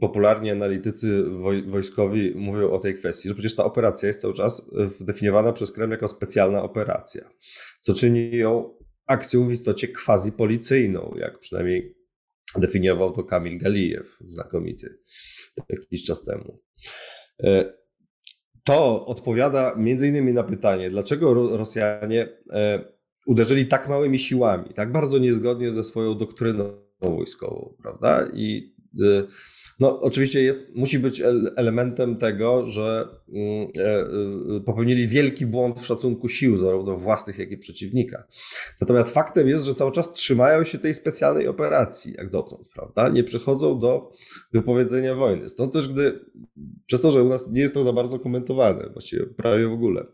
popularni analitycy wojskowi mówią o tej kwestii, że przecież ta operacja jest cały czas definiowana przez Kreml jako specjalna operacja, co czyni ją akcją w istocie quasi-policyjną, jak przynajmniej definiował to Kamil Galijew, znakomity, jakiś czas temu. to odpowiada między innymi na pytanie, dlaczego Rosjanie uderzyli tak małymi siłami, tak bardzo niezgodnie ze swoją doktryną wojskową, prawda? I no, oczywiście jest, musi być elementem tego, że mm, e, e, popełnili wielki błąd w szacunku sił, zarówno własnych, jak i przeciwnika. Natomiast faktem jest, że cały czas trzymają się tej specjalnej operacji, jak dotąd, prawda? Nie przechodzą do wypowiedzenia wojny. Stąd też, gdy, przez to, że u nas nie jest to za bardzo komentowane, właściwie prawie w ogóle,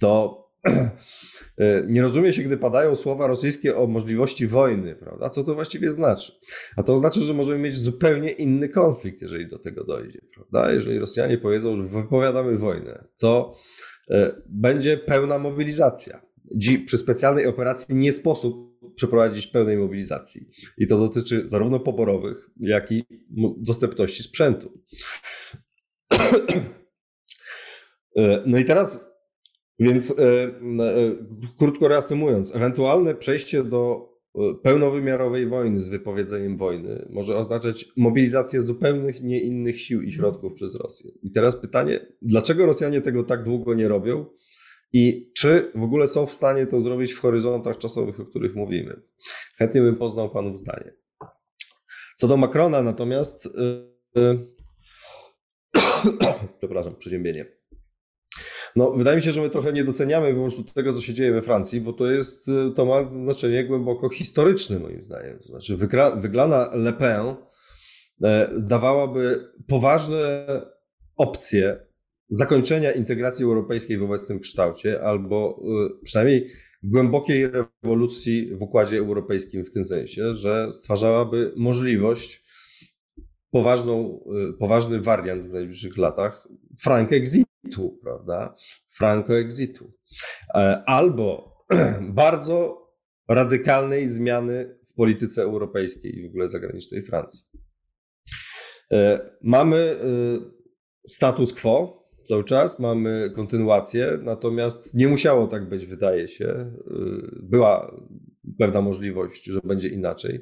to [CLEARS THROAT] nie rozumie się, gdy padają słowa rosyjskie o możliwości wojny, prawda? Co to właściwie znaczy? A to znaczy, że możemy mieć zupełnie inny konflikt, jeżeli do tego dojdzie, prawda? Jeżeli Rosjanie powiedzą, że wypowiadamy wojnę, to e, będzie pełna mobilizacja. Przy specjalnej operacji nie sposób przeprowadzić pełnej mobilizacji. I to dotyczy zarówno poborowych, jak i dostępności sprzętu. [CLEARS THROAT] E, no i teraz więc e, e, krótko reasumując, ewentualne przejście do e, pełnowymiarowej wojny z wypowiedzeniem wojny może oznaczać mobilizację zupełnych nie innych sił i środków przez Rosję. I teraz pytanie, dlaczego Rosjanie tego tak długo nie robią i czy w ogóle są w stanie to zrobić w horyzontach czasowych, o których mówimy? Chętnie bym poznał Panów zdanie. Co do Macrona natomiast, [COUGHS] przepraszam, przeziębienie. No, wydaje mi się, że my trochę nie doceniamy po prostu tego, co się dzieje we Francji, bo to jest, to ma znaczenie głęboko historyczne, moim zdaniem. To znaczy, wygrana Le Pen e, dawałaby poważne opcje zakończenia integracji europejskiej w obecnym kształcie, albo e, przynajmniej głębokiej rewolucji w układzie europejskim w tym sensie, że stwarzałaby możliwość poważną, e, poważny wariant w najbliższych latach frank exit exitu, prawda? Franco-exitu. E, albo [CLEARS THROAT] bardzo radykalnej zmiany w polityce europejskiej i w ogóle zagranicznej Francji. E, mamy e, status quo cały czas, mamy kontynuację, natomiast nie musiało tak być, wydaje się. Była pewna możliwość, że będzie inaczej.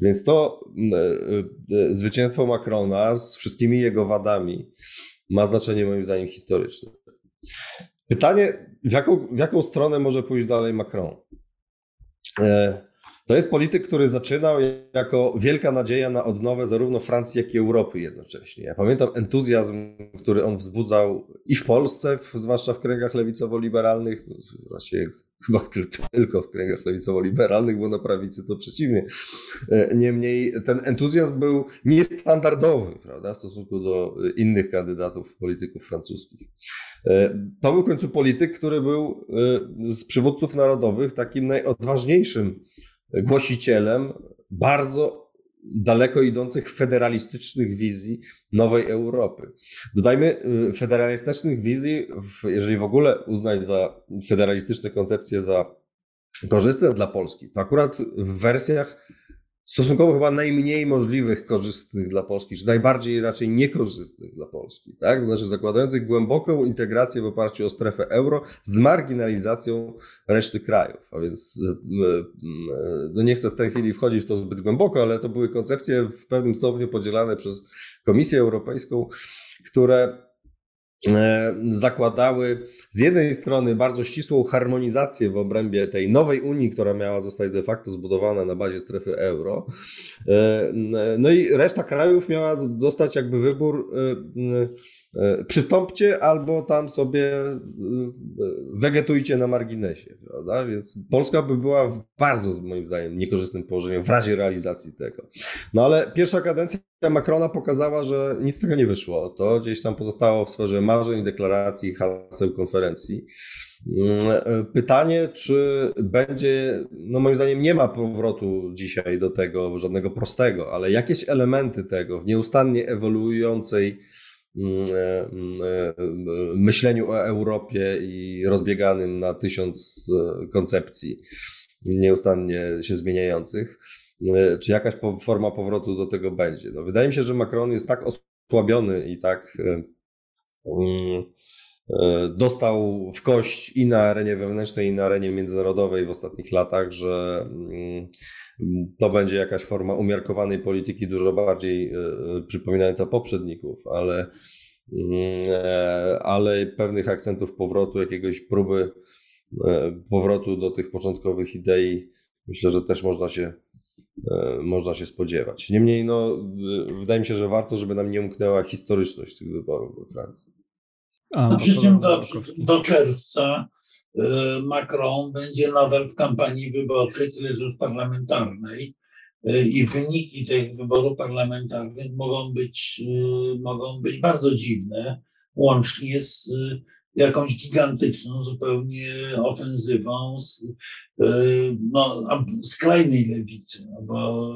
Więc to zwycięstwo Macrona z wszystkimi jego wadami ma znaczenie moim zdaniem historyczne. Pytanie, w jaką, w jaką stronę może pójść dalej Macron? E, to jest polityk, który zaczynał jako wielka nadzieja na odnowę zarówno Francji, jak i Europy jednocześnie. Ja pamiętam entuzjazm, który on wzbudzał i w Polsce, zwłaszcza w kręgach lewicowo-liberalnych, właściwie chyba tylko w kręgach lewicowo-liberalnych, bo na prawicy to przeciwnie. E, niemniej ten entuzjazm był niestandardowy prawda, w stosunku do innych kandydatów, polityków francuskich. E, to był w końcu polityk, który był e, z przywódców narodowych takim najodważniejszym głosicielem bardzo daleko idących federalistycznych wizji nowej Europy. Dodajmy y, federalistycznych wizji, jeżeli w ogóle uznać za federalistyczne koncepcje za korzystne dla Polski, to akurat w wersjach stosunkowo chyba najmniej możliwych korzystnych dla Polski, czy najbardziej raczej niekorzystnych dla Polski, tak? Znaczy zakładających głęboką integrację w oparciu o strefę euro z marginalizacją reszty krajów. A więc e, e, no nie chcę w tej chwili wchodzić w to zbyt głęboko, ale to były koncepcje w pewnym stopniu podzielane przez Komisję Europejską, które zakładały z jednej strony bardzo ścisłą harmonizację w obrębie tej nowej Unii, która miała zostać de facto zbudowana na bazie strefy euro. E, no i reszta krajów miała dostać jakby wybór e, E, przystąpcie albo tam sobie e, wegetujcie na marginesie, prawda? Więc Polska by była w bardzo, moim zdaniem, niekorzystnym położeniu w razie realizacji tego. No ale pierwsza kadencja Macrona pokazała, że nic z tego nie wyszło. To gdzieś tam pozostało w sferze marzeń, deklaracji, haseł konferencji. Mm, e, pytanie, czy będzie, no moim zdaniem nie ma powrotu dzisiaj do tego żadnego prostego, ale jakieś elementy tego w nieustannie ewoluującej e, e, myśleniu o Europie i rozbieganym na tysiąc e, koncepcji nieustannie się zmieniających, czy jakaś forma powrotu do tego będzie. No, wydaje mi się, że Macron jest tak osłabiony i tak mm, dostał w kość i na arenie wewnętrznej, i na arenie międzynarodowej w ostatnich latach, że to będzie jakaś forma umiarkowanej polityki, dużo bardziej e, e, przypominająca poprzedników, ale mm, e, ale pewnych akcentów powrotu, jakiegoś próby e, powrotu do tych początkowych idei, myślę, że też można się, e, można się spodziewać. Niemniej, no, wydaje mi się, że warto, żeby nam nie umknęła historyczność tych wyborów we Francji. A, no przy czym do, do czerwca Macron będzie nadal w kampanii wyborczej, tyle że już parlamentarnej i wyniki tych wyborów parlamentarnych mogą być, y, mogą być bardzo dziwne, łącznie z y, jakąś gigantyczną zupełnie ofensywą z, y, no, skrajnej lewicy, no bo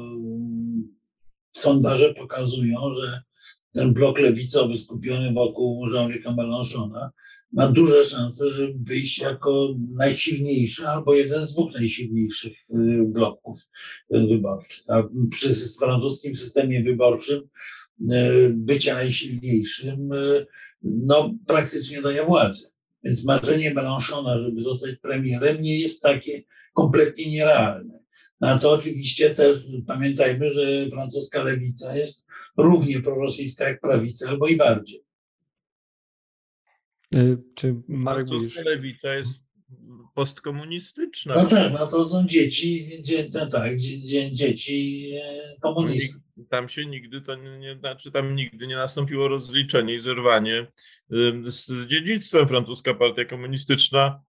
sondaże pokazują, że ten blok lewicowy skupiony wokół Jean-Luca Mélenchona ma duże szanse, żeby wyjść jako najsilniejszy albo jeden z dwóch najsilniejszych y, bloków y, wyborczych. A przy francuskim systemie wyborczym y, bycia najsilniejszym no, praktycznie daje władzę. Więc marzenie Mélenchona, żeby zostać premierem, nie jest takie kompletnie nierealne. No to oczywiście też pamiętajmy, że francuska lewica jest równie prorosyjska jak prawica, albo i bardziej. Y, czy Marek Francuska lewica jest postkomunistyczna. No tak, no to są dzieci, dzie, no tak, dzie, dzieci e, komunistów. Tam się nigdy to nie, znaczy tam nigdy nie nastąpiło rozliczenie i zerwanie z dziedzictwem. Francuska partia komunistyczna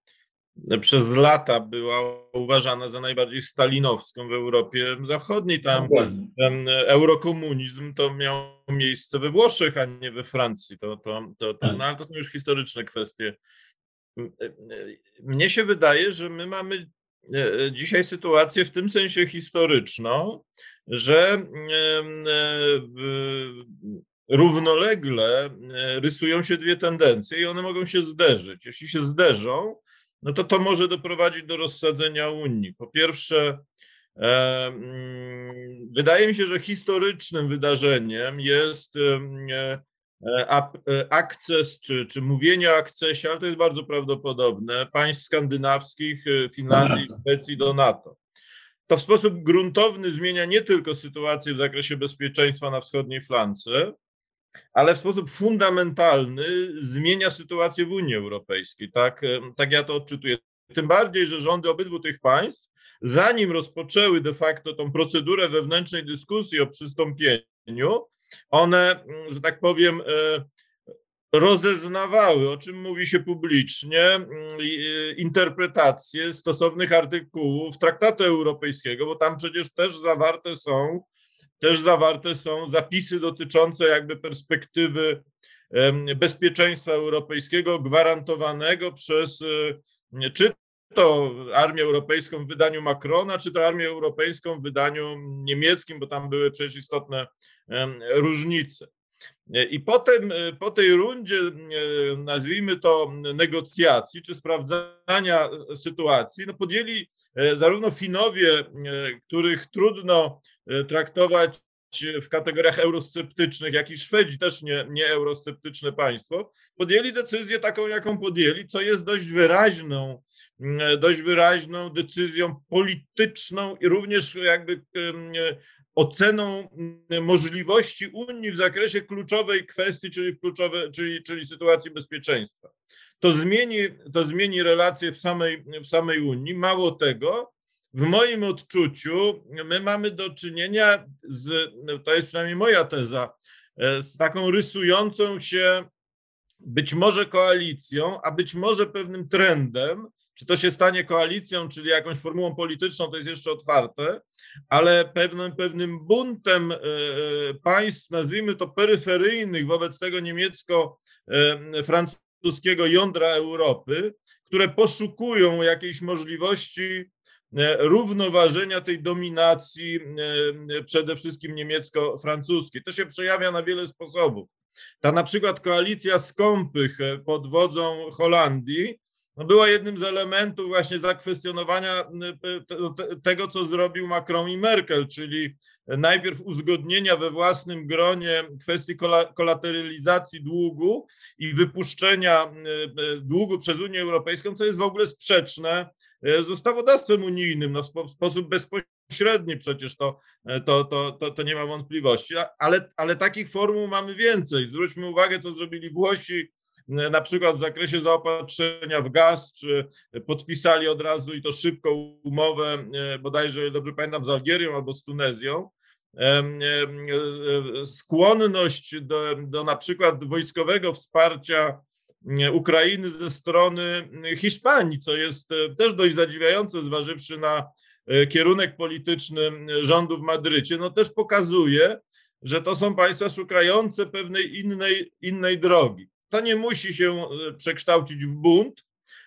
przez lata była uważana za najbardziej stalinowską w Europie Zachodniej. Tam ten eurokomunizm to miał miejsce we Włoszech, a nie we Francji. To, to, to, to, no, ale to są już historyczne kwestie. E, e, mnie się wydaje, że my mamy e, dzisiaj sytuację w tym sensie historyczną, że równolegle rysują się dwie tendencje i one mogą się zderzyć. Jeśli się zderzą, no to to może doprowadzić do rozsadzenia Unii. Po pierwsze, e, mm, wydaje mi się, że historycznym wydarzeniem jest e, e, akces, czy, czy mówienie o akcesie, ale to jest bardzo prawdopodobne, państw skandynawskich, Finlandii, Szwecji do NATO. To w sposób gruntowny zmienia nie tylko sytuację w zakresie bezpieczeństwa na wschodniej flance, ale w sposób fundamentalny zmienia sytuację w Unii Europejskiej. Tak, tak ja to odczytuję. Tym bardziej, że rządy obydwu tych państw, zanim rozpoczęły de facto tą procedurę wewnętrznej dyskusji o przystąpieniu, one, że tak powiem, e, rozeznawały, o czym mówi się publicznie, e, interpretacje stosownych artykułów Traktatu Europejskiego, bo tam przecież też zawarte są też zawarte są zapisy dotyczące jakby perspektywy bezpieczeństwa europejskiego gwarantowanego przez e, czy to Armię Europejską w wydaniu Macrona, czy to Armię Europejską w wydaniu niemieckim, bo tam były przecież istotne różnice. I potem e, po tej rundzie, nazwijmy to negocjacji czy sprawdzania sytuacji, no podjęli zarówno Finowie, których trudno E, traktować w kategoriach eurosceptycznych, jak i Szwedzi, też nie, nie eurosceptyczne państwo, podjęli decyzję taką, jaką podjęli, co jest dość wyraźną, mm, dość wyraźną decyzją polityczną i również jakby oceną mm, możliwości Unii w zakresie kluczowej kwestii, czyli, kluczowe, czyli, czyli sytuacji bezpieczeństwa. To zmieni, to zmieni relacje w samej, w samej Unii. Mało tego, w moim odczuciu my mamy do czynienia z, to jest przynajmniej moja teza, e, z taką rysującą się być może koalicją, a być może pewnym trendem, czy to się stanie koalicją, czyli jakąś formułą polityczną, to jest jeszcze otwarte, ale pewnym, pewnym buntem e, e, państw, nazwijmy to peryferyjnych wobec tego niemiecko-francuskiego jądra Europy, które poszukują jakiejś możliwości E, równoważenia tej dominacji e, przede wszystkim niemiecko-francuskiej. To się przejawia na wiele sposobów. Ta na przykład koalicja skąpych e, pod wodzą Holandii no była jednym z elementów właśnie zakwestionowania tego, co zrobił Macron i Merkel, czyli najpierw uzgodnienia we własnym gronie kwestii kolateralizacji długu i wypuszczenia długu przez Unię Europejską, co jest w ogóle sprzeczne z ustawodawstwem unijnym, no w sposób bezpośredni przecież to, to, to, to, to nie ma wątpliwości, ale, ale takich formuł mamy więcej. Zwróćmy uwagę, co zrobili Włosi na przykład w zakresie zaopatrzenia w gaz, czy podpisali od razu i to szybko umowę, e, bodajże dobrze pamiętam, z Algierią albo z Tunezją. E, e, skłonność do, do na przykład wojskowego wsparcia Ukrainy ze strony Hiszpanii, co jest też dość zadziwiające, zważywszy na kierunek polityczny rządu w Madrycie, no też pokazuje, że to są państwa szukające pewnej innej, innej drogi. To nie musi się e, przekształcić w bunt,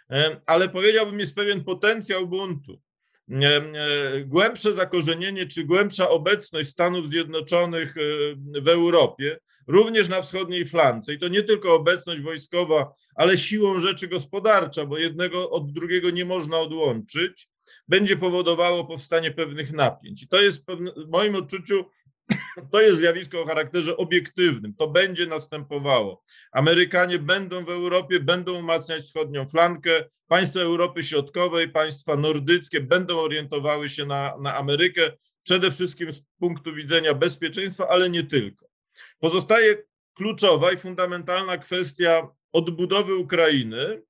e, ale powiedziałbym, jest pewien potencjał buntu. E, głębsze zakorzenienie czy głębsza obecność Stanów Zjednoczonych w Europie, również na wschodniej flance, i to nie tylko obecność wojskowa, ale siłą rzeczy gospodarcza, bo jednego od drugiego nie można odłączyć, będzie powodowało powstanie pewnych napięć. I to jest w moim odczuciu to jest zjawisko o charakterze obiektywnym. To będzie następowało. Amerykanie będą w Europie, będą umacniać wschodnią flankę. Państwa Europy Środkowej, państwa nordyckie będą orientowały się na, na Amerykę, przede wszystkim z punktu widzenia bezpieczeństwa, ale nie tylko. Pozostaje kluczowa i fundamentalna kwestia odbudowy Ukrainy,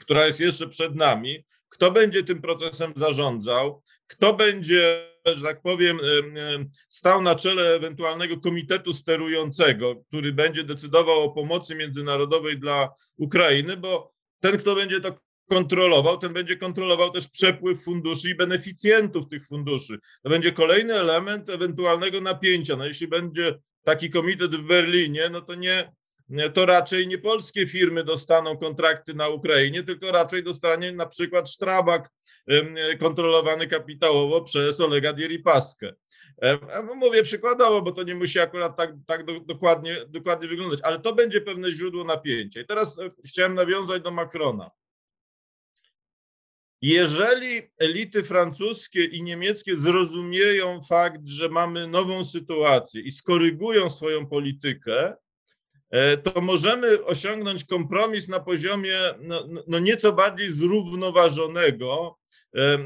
która jest jeszcze przed nami. Kto będzie tym procesem zarządzał? Kto będzie że tak powiem, stał na czele ewentualnego komitetu sterującego, który będzie decydował o pomocy międzynarodowej dla Ukrainy, bo ten, kto będzie to kontrolował, ten będzie kontrolował też przepływ funduszy i beneficjentów tych funduszy. To będzie kolejny element ewentualnego napięcia. No jeśli będzie taki komitet w Berlinie, no to nie, to raczej nie polskie firmy dostaną kontrakty na Ukrainie, tylko raczej dostanie na przykład Strabak kontrolowany kapitałowo przez Olega Dieripaskę. Mówię przykładowo, bo to nie musi akurat tak, tak dokładnie, dokładnie wyglądać, ale to będzie pewne źródło napięcia. I teraz e, chciałem nawiązać do Macrona. Jeżeli elity francuskie i niemieckie zrozumieją fakt, że mamy nową sytuację i skorygują swoją politykę, to możemy osiągnąć kompromis na poziomie no, no nieco bardziej zrównoważonego, e,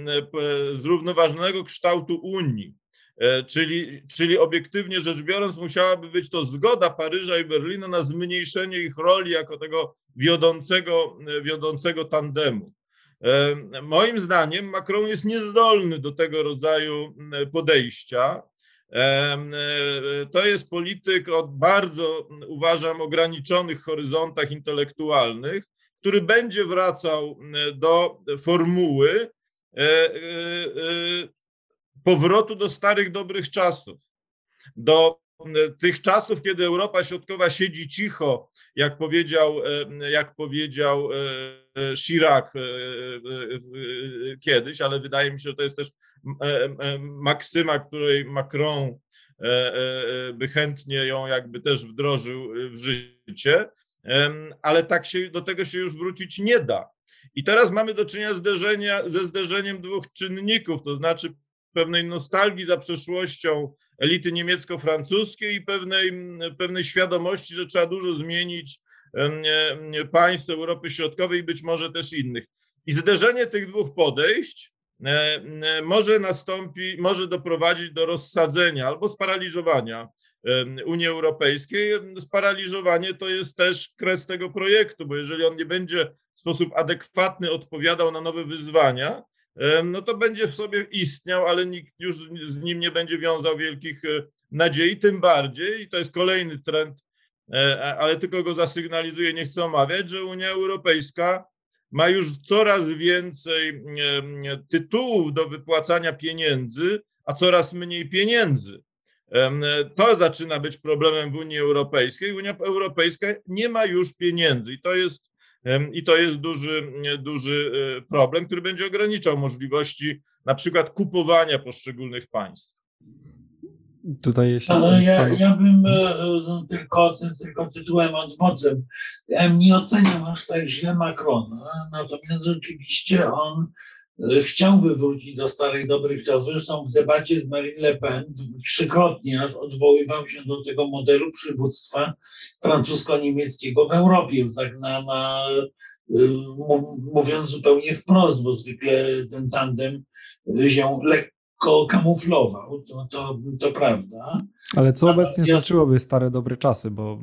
zrównoważonego kształtu Unii. E, czyli, czyli obiektywnie rzecz biorąc, musiałaby być to zgoda Paryża i Berlina na zmniejszenie ich roli jako tego wiodącego, wiodącego tandemu. Moim zdaniem Macron jest niezdolny do tego rodzaju podejścia. E, to jest polityk o bardzo, uważam, ograniczonych horyzontach intelektualnych, który będzie wracał do formuły e, e, powrotu do starych, dobrych czasów, do tych czasów, kiedy Europa Środkowa siedzi cicho, jak powiedział, jak powiedział Chirac kiedyś, ale wydaje mi się, że to jest też maksyma, której Macron by chętnie ją jakby też wdrożył w życie, ale tak się do tego się już wrócić nie da. I teraz mamy do czynienia zderzenia, ze zderzeniem dwóch czynników, to znaczy pewnej nostalgii za przeszłością elity niemiecko-francuskiej i pewnej, pewnej świadomości, że trzeba dużo zmienić państw Europy Środkowej i być może też innych. I zderzenie tych dwóch podejść e, może nastąpi, może doprowadzić do rozsadzenia albo sparaliżowania Unii Europejskiej. Sparaliżowanie to jest też kres tego projektu, bo jeżeli on nie będzie w sposób adekwatny odpowiadał na nowe wyzwania, no to będzie w sobie istniał, ale nikt już z nim nie będzie wiązał wielkich e, nadziei, tym bardziej, i to jest kolejny trend, e, ale tylko go zasygnalizuję, nie chcę omawiać, że Unia Europejska ma już coraz więcej tytułów do wypłacania pieniędzy, a coraz mniej pieniędzy. To zaczyna być problemem w Unii Europejskiej. Unia Europejska nie ma już pieniędzy i to jest i to jest duży, duży e, problem, który będzie ograniczał możliwości na przykład kupowania poszczególnych państw. Tutaj jeśli Ale ja, ja bym e, e, tylko, tylko tytułem odwodzem. Ja nie oceniam aż tak źle Macrona, natomiast rzeczywiście on e, chciałby wrócić do starych, dobrych czasów. Zresztą w debacie z Marine Le Pen trzykrotnie aż odwoływał się do tego modelu przywództwa francusko-niemieckiego w Europie, tak na, na mów- mówiąc zupełnie wprost, bo zwykle ten tandem się lekko kamuflował, to, to, to prawda. Ale co obecnie znaczyłoby stare, dobre czasy, bo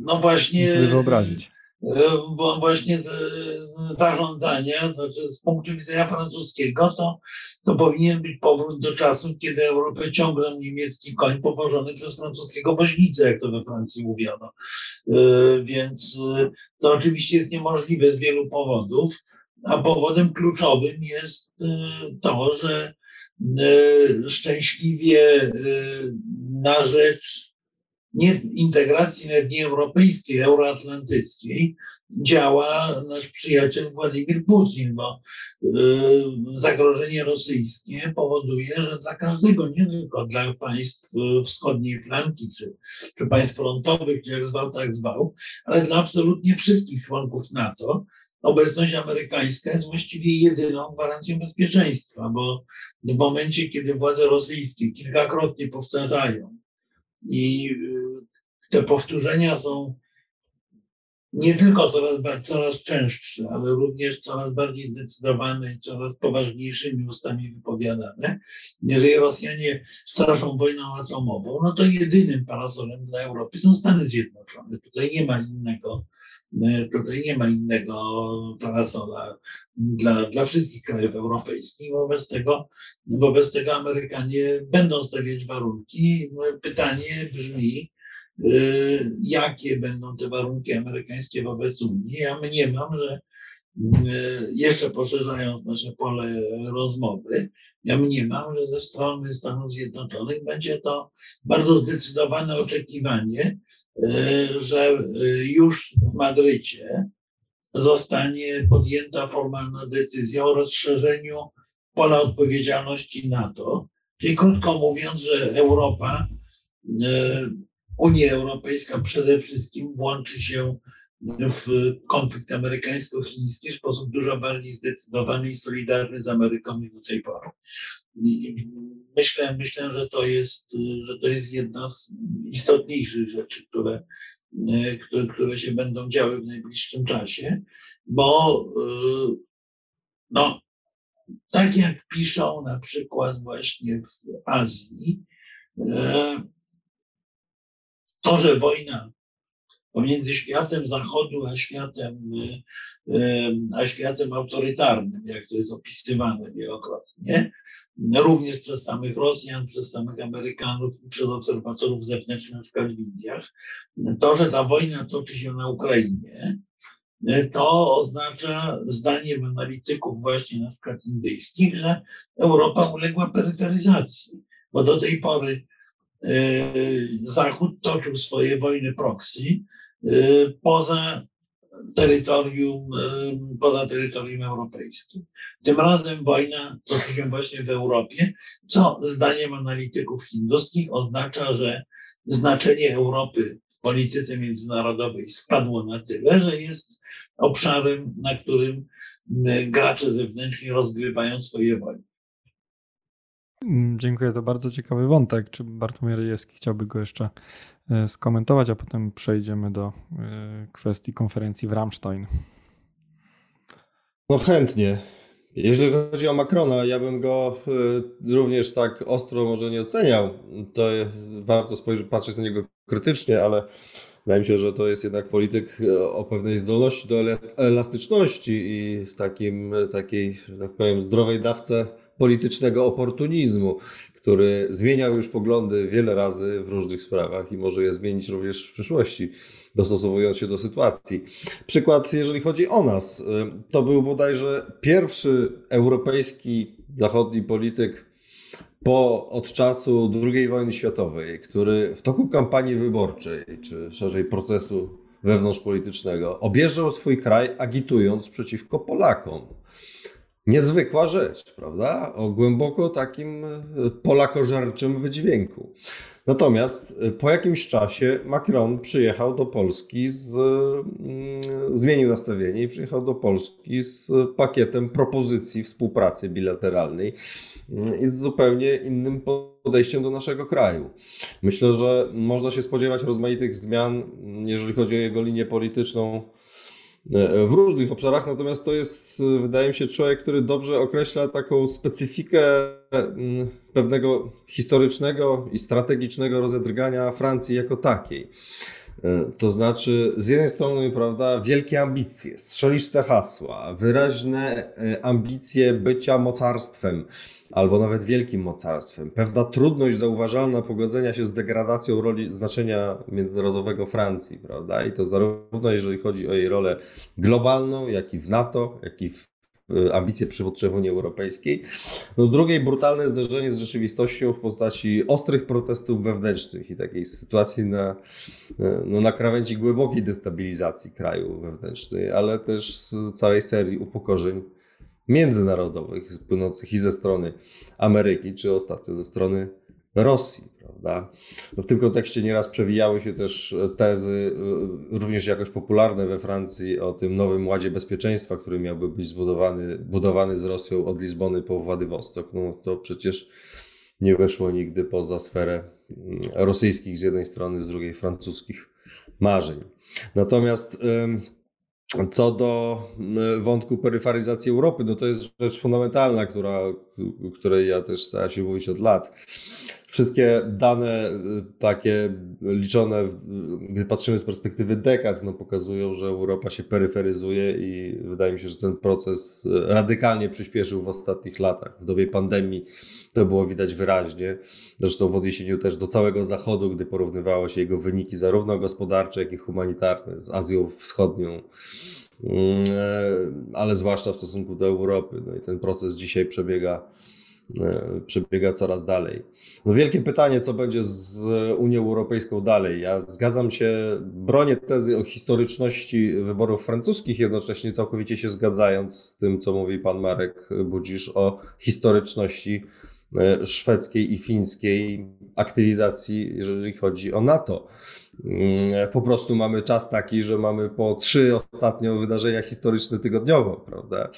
No właśnie. wyobrazić. e, właśnie z- zarządzania, znaczy z punktu widzenia francuskiego, to, to powinien być powrót do czasów, kiedy Europę ciągnął niemiecki koń powożony przez francuskiego woźnicę, jak to we Francji mówiono. E, Więc e, to oczywiście jest niemożliwe z wielu powodów, a powodem kluczowym jest e, to, że e, szczęśliwie e, na rzecz nie integracji nawet nie europejskiej, euroatlantyckiej działa nasz przyjaciel Władimir Putin, bo y, zagrożenie rosyjskie powoduje, że dla każdego, nie tylko dla państw y, wschodniej flanki, czy, czy państw frontowych, czy jak zwał, tak zwał, ale dla absolutnie wszystkich członków NATO, obecność amerykańska jest właściwie jedyną gwarancją bezpieczeństwa, bo w momencie, kiedy władze rosyjskie kilkakrotnie powtarzają, i y, te powtórzenia są nie tylko coraz, coraz częstsze, ale również coraz bardziej zdecydowane i coraz poważniejszymi ustami wypowiadane. Jeżeli Rosjanie straszą wojną atomową, no to jedynym parasolem dla Europy są Stany Zjednoczone. Tutaj nie ma innego, tutaj nie ma innego parasola dla, dla wszystkich krajów europejskich. Wobec tego Wobec tego Amerykanie będą stawiać warunki. Pytanie brzmi, y, jakie będą te warunki amerykańskie wobec Unii. Ja mniemam, że y, jeszcze poszerzając nasze pole rozmowy, ja mniemam, że ze strony Stanów Zjednoczonych będzie to bardzo zdecydowane oczekiwanie, że y, już w Madrycie zostanie podjęta formalna decyzja o rozszerzeniu pola odpowiedzialności NATO. Czyli krótko mówiąc, że Europa, e, Unia Europejska przede wszystkim włączy się w konflikt amerykańsko-chiński w sposób dużo bardziej zdecydowany i solidarny z Ameryką niż do tej pory. Myślę, myślę że, to jest, że to jest jedna z istotniejszych rzeczy, które, które, które się będą działy w najbliższym czasie, bo no, tak jak piszą na przykład właśnie w Azji, e, to, że wojna pomiędzy światem zachodu a światem, e, e, a światem autorytarnym, jak to jest opisywane wielokrotnie, również przez samych Rosjan, przez samych Amerykanów i przez obserwatorów zewnętrznych, na przykład w Indiach, to, że ta wojna toczy się na Ukrainie, to oznacza zdaniem analityków właśnie na przykład indyjskich, że Europa uległa peryferyzacji, bo do tej pory e, Zachód toczył swoje wojny proxy e, poza terytorium, e, poza terytorium europejskim. Tym razem wojna toczy się właśnie w Europie, co zdaniem analityków hinduskich oznacza, że znaczenie Europy w polityce międzynarodowej spadło na tyle, że jest obszarem, na którym m, gracze zewnętrzni rozgrywają swoje wojny. Mm, Dziękuję, to bardzo ciekawy wątek. Czy Bartłomiej Rejewski chciałby go jeszcze skomentować, a potem przejdziemy do e, kwestii konferencji w Ramstein. No chętnie. Jeżeli chodzi o Macrona, ja bym go y, również tak ostro może nie oceniał. To warto spojrzeć, patrzeć na niego krytycznie, ale wydaje mi się, że to jest jednak polityk o pewnej zdolności do elas- elastyczności i z takim, takiej, że tak powiem, zdrowej dawce politycznego oportunizmu, który zmieniał już poglądy wiele razy w różnych sprawach i może je zmienić również w przyszłości, dostosowując się do sytuacji. Przykład, jeżeli chodzi o nas, y, to był bodajże pierwszy europejski zachodni polityk po od czasu II wojny światowej, który w toku kampanii wyborczej, czy szerzej procesu wewnątrzpolitycznego, objeżdżał swój kraj agitując przeciwko Polakom. Niezwykła rzecz, prawda? O głęboko takim e, polakożerczym wydźwięku. Natomiast e, po jakimś czasie Macron przyjechał do Polski z, mm, zmienił nastawienie i przyjechał do Polski z pakietem propozycji współpracy bilateralnej mm, i z zupełnie innym podejściem do naszego kraju. Myślę, że można się spodziewać rozmaitych zmian, jeżeli chodzi o jego linię polityczną E, w różnych obszarach, natomiast to jest, e, wydaje mi się, człowiek, który dobrze określa taką specyfikę mm, pewnego historycznego i strategicznego rozedrgania Francji jako takiej. E, to znaczy, z jednej strony, prawda, wielkie ambicje, strzeliste hasła, wyraźne ambicje bycia mocarstwem, albo nawet wielkim mocarstwem. Pewna trudność zauważalna pogodzenia się z degradacją roli znaczenia międzynarodowego Francji, prawda? I to zarówno jeżeli chodzi o jej rolę globalną, jak i w NATO, jak i w e, ambicje przywódcze w Unii Europejskiej. No z drugiej brutalne zderzenie z rzeczywistością w postaci ostrych protestów wewnętrznych i takiej sytuacji na, e, no, na krawędzi głębokiej destabilizacji kraju wewnętrznej, ale też całej serii upokorzeń międzynarodowych, płynących i ze strony Ameryki, czy ostatnio ze strony Rosji, prawda? No w tym kontekście nieraz przewijały się też tezy, y, również jakoś popularne we Francji, o tym nowym ładzie bezpieczeństwa, który miałby być zbudowany budowany z Rosją od Lizbony po Władywostok. No to przecież nie weszło nigdy poza sferę mm, rosyjskich z jednej strony, z drugiej francuskich marzeń. Natomiast co do wątku peryfaryzacji Europy, no to jest rzecz fundamentalna, która, której ja też staram się mówić od lat. Wszystkie dane y, takie liczone, gdy patrzymy z perspektywy dekad, no pokazują, że Europa się peryferyzuje i wydaje mi się, że ten proces radykalnie przyspieszył w ostatnich latach. W dobie pandemii to było widać wyraźnie. Zresztą w odniesieniu też do całego Zachodu, gdy porównywało się jego wyniki zarówno gospodarcze, jak i humanitarne z Azją Wschodnią mm, e, ale zwłaszcza w stosunku do Europy. No i ten proces dzisiaj przebiega przebiega coraz dalej. No wielkie pytanie, co będzie z Unią Europejską dalej. Ja zgadzam się, bronię tezy o historyczności wyborów francuskich, jednocześnie całkowicie się zgadzając z tym, co mówi pan Marek Budzisz o historyczności e, szwedzkiej i fińskiej aktywizacji, jeżeli chodzi o NATO. Mm, po prostu mamy czas taki, że mamy po trzy ostatnio wydarzenia historyczne tygodniowo, prawda?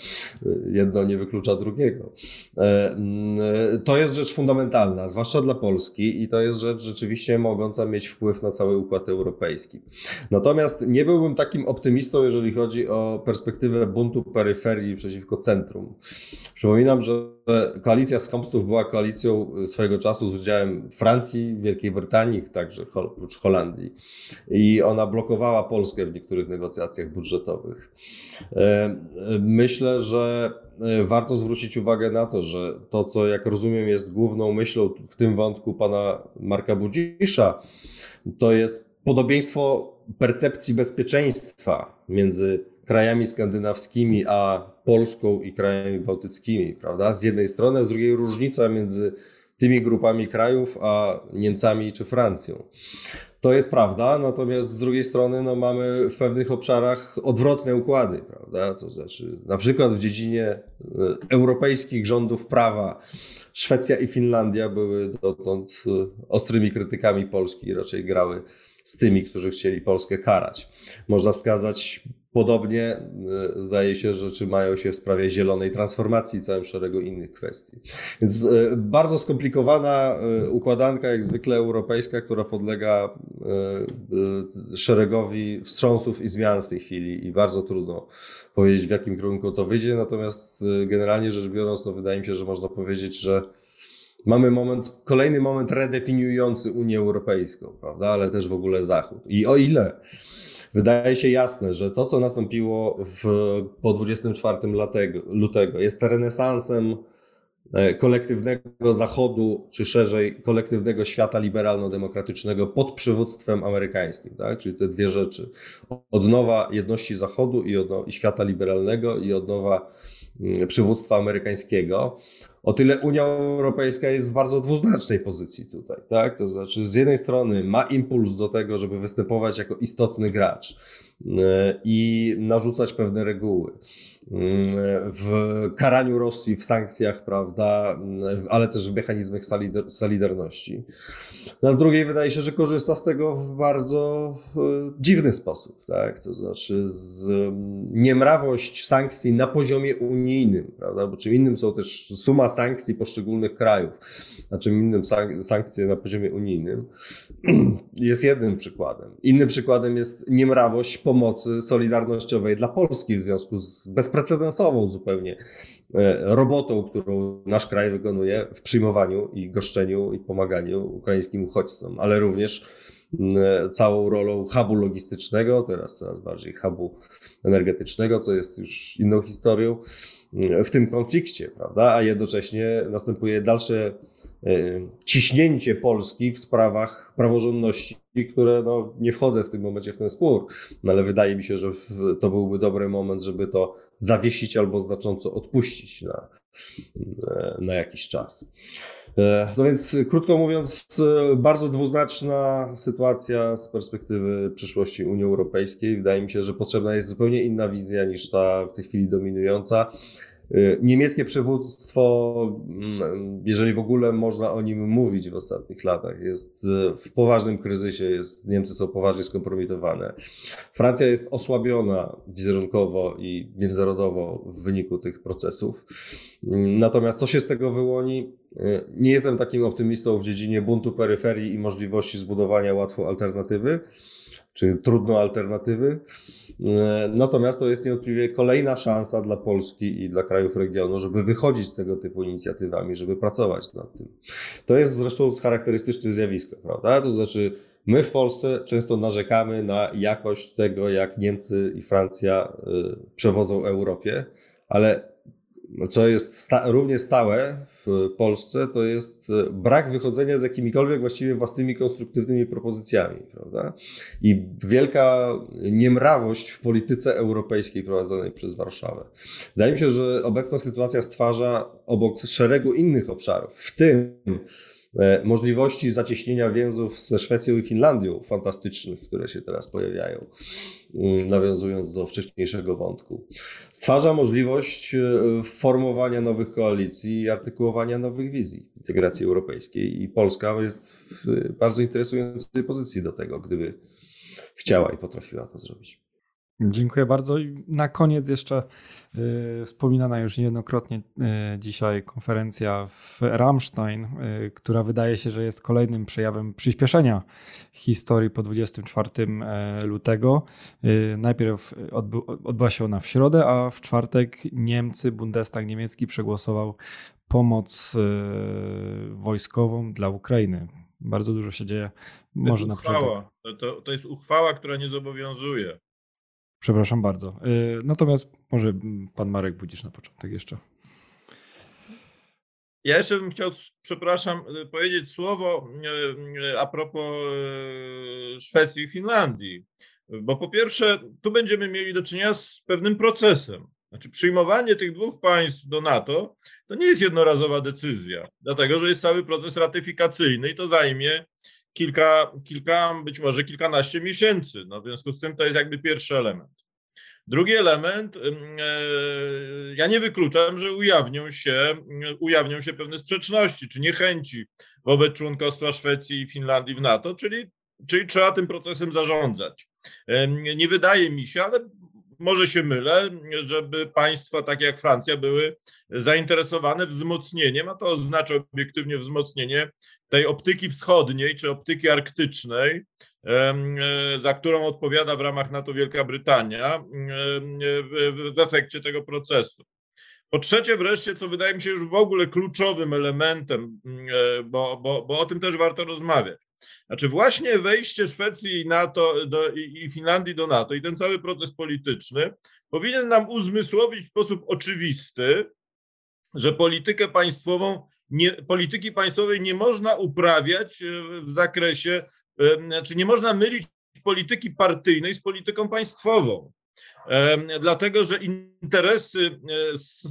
Jedno nie wyklucza drugiego. E, mm, to jest rzecz fundamentalna, zwłaszcza dla Polski, i to jest rzecz rzeczywiście mogąca mieć wpływ na cały układ europejski. Natomiast nie byłbym takim optymistą, jeżeli chodzi o perspektywę buntu peryferii przeciwko centrum. Przypominam, że koalicja skąpców była koalicją swojego czasu z udziałem Francji, Wielkiej Brytanii, także oprócz Holandii i ona blokowała Polskę w niektórych negocjacjach budżetowych. E, myślę, że e, warto zwrócić uwagę na to, że to, co jak rozumiem jest główną myślą w tym wątku pana Marka Budzisza, to jest podobieństwo percepcji bezpieczeństwa między krajami skandynawskimi a Polską i krajami bałtyckimi, prawda? Z jednej strony, a z drugiej różnica między tymi grupami krajów a Niemcami czy Francją. To jest prawda, natomiast z drugiej strony no, mamy w pewnych obszarach odwrotne układy, prawda? To znaczy, na przykład w dziedzinie e, europejskich rządów prawa Szwecja i Finlandia były dotąd e, ostrymi krytykami Polski i raczej grały z tymi, którzy chcieli Polskę karać. Można wskazać Podobnie e, zdaje się, że trzymają się w sprawie zielonej transformacji i całym szeregu innych kwestii. Więc e, bardzo skomplikowana e, układanka, jak zwykle europejska, która podlega szeregowi wstrząsów i zmian w tej chwili i bardzo trudno powiedzieć, w jakim kierunku to wyjdzie. Natomiast generalnie rzecz biorąc, no wydaje mi się, że można powiedzieć, że mamy moment, kolejny moment redefiniujący Unię Europejską, prawda, ale też w ogóle Zachód. I o ile wydaje się jasne, że to, co nastąpiło w, po 24 lutego, jest renesansem e, kolektywnego Zachodu, czy szerzej kolektywnego świata liberalno-demokratycznego pod przywództwem amerykańskim, tak? czyli te dwie rzeczy. Odnowa jedności Zachodu i, odnowa, i świata liberalnego i odnowa mm, przywództwa amerykańskiego. O tyle Unia Europejska jest w bardzo dwuznacznej pozycji tutaj, tak? To znaczy, z jednej strony ma impuls do tego, żeby występować jako istotny gracz e, i narzucać pewne reguły w karaniu Rosji, w sankcjach, prawda, ale też w mechanizmach solidarności. No, a z drugiej wydaje się, że korzysta z tego w bardzo dziwny sposób, tak? To znaczy z niemrawość sankcji na poziomie unijnym, prawda? Bo czym innym są też suma sankcji poszczególnych krajów, a czym innym sankcje na poziomie unijnym [CLEARS THROAT] jest jednym przykładem. Innym przykładem jest niemrawość pomocy solidarnościowej dla Polski w związku z bezprecedensową zupełnie e, robotą, którą nasz kraj wykonuje w przyjmowaniu i goszczeniu i pomaganiu ukraińskim uchodźcom, ale również całą rolą hubu logistycznego, teraz coraz bardziej hubu energetycznego, co jest już inną historią w tym konflikcie, prawda? A jednocześnie następuje dalsze e, ciśnięcie Polski w sprawach praworządności, które no, nie wchodzę w tym momencie w ten spór, no, ale wydaje mi się, że to byłby dobry moment, żeby to zawiesić albo znacząco odpuścić na, e, na jakiś czas. E, no więc, krótko mówiąc, bardzo dwuznaczna sytuacja z perspektywy przyszłości Unii Europejskiej. Wydaje mi się, że potrzebna jest zupełnie inna wizja niż ta w tej chwili dominująca. Y, niemieckie przywództwo, mm, jeżeli w ogóle można o nim mówić w ostatnich latach, jest y, w poważnym kryzysie, jest, Niemcy są poważnie skompromitowane. Francja jest osłabiona wizerunkowo i międzynarodowo w wyniku tych procesów. Mm, natomiast co się z tego wyłoni? Y, nie jestem takim optymistą w dziedzinie buntu peryferii i możliwości zbudowania łatwo alternatywy czy trudno alternatywy. E, natomiast to jest niewątpliwie kolejna szansa dla Polski i dla krajów regionu, żeby wychodzić z tego typu inicjatywami, żeby pracować nad tym. To jest zresztą charakterystyczne zjawisko, prawda? To znaczy, my w Polsce często narzekamy na jakość tego, jak Niemcy i Francja e, przewodzą Europie, ale co jest sta równie stałe w Polsce, to jest e, brak wychodzenia z jakimikolwiek właściwie własnymi konstruktywnymi propozycjami, prawda? I wielka niemrawość w polityce europejskiej prowadzonej przez Warszawę. Wydaje mi się, że obecna sytuacja stwarza obok szeregu innych obszarów, w tym możliwości zacieśnienia więzów ze Szwecją i Finlandią, fantastycznych, które się teraz pojawiają, mm, nawiązując do wcześniejszego wątku. Stwarza możliwość e, formowania nowych koalicji i artykułowania nowych wizji integracji europejskiej i Polska jest w bardzo interesującej pozycji do tego, gdyby chciała i potrafiła to zrobić. Dziękuję bardzo. I na koniec jeszcze y, wspominana już niejednokrotnie y, dzisiaj konferencja w Ramstein, y, która wydaje się, że jest kolejnym przejawem przyspieszenia historii po 24 e, lutego. Najpierw odbyła się ona w środę, a w czwartek Niemcy, Bundestag niemiecki przegłosował pomoc wojskową dla Ukrainy. Bardzo dużo się dzieje. Może to jest uchwała. To, to jest uchwała, która nie zobowiązuje. Przepraszam bardzo. Y, natomiast może pan Marek Budzisz na początek jeszcze. Ja jeszcze bym chciał, przepraszam, y, powiedzieć słowo y, a propos Szwecji i Finlandii. Bo po pierwsze, tu będziemy mieli do czynienia z pewnym procesem. Znaczy, przyjmowanie tych dwóch państw do NATO to nie jest jednorazowa decyzja, dlatego że jest cały proces ratyfikacyjny i to zajmie kilka, kilka, być może kilkanaście miesięcy. No, w związku z tym to jest jakby pierwszy element. Drugi element, e, ja nie wykluczam, że ujawnią się, ujawnią się pewne sprzeczności czy niechęci wobec członkostwa Szwecji i Finlandii w NATO, czyli, czyli trzeba tym procesem zarządzać. Nie wydaje mi się, ale może się mylę, żeby państwa takie jak Francja były zainteresowane wzmocnieniem, a to oznacza obiektywnie wzmocnienie tej optyki wschodniej czy optyki arktycznej, e, za którą odpowiada w ramach NATO Wielka Brytania w efekcie tego procesu. Po trzecie, wreszcie, co wydaje mi się już w ogóle kluczowym elementem, e, bo, bo, bo o tym też warto rozmawiać. Znaczy, właśnie wejście Szwecji i, NATO, do, i Finlandii do NATO i ten cały proces polityczny powinien nam uzmysłowić w sposób oczywisty, że politykę państwową nie, polityki państwowej nie można uprawiać e, w zakresie, e, znaczy nie można mylić polityki partyjnej z polityką państwową. Dlatego że interesy z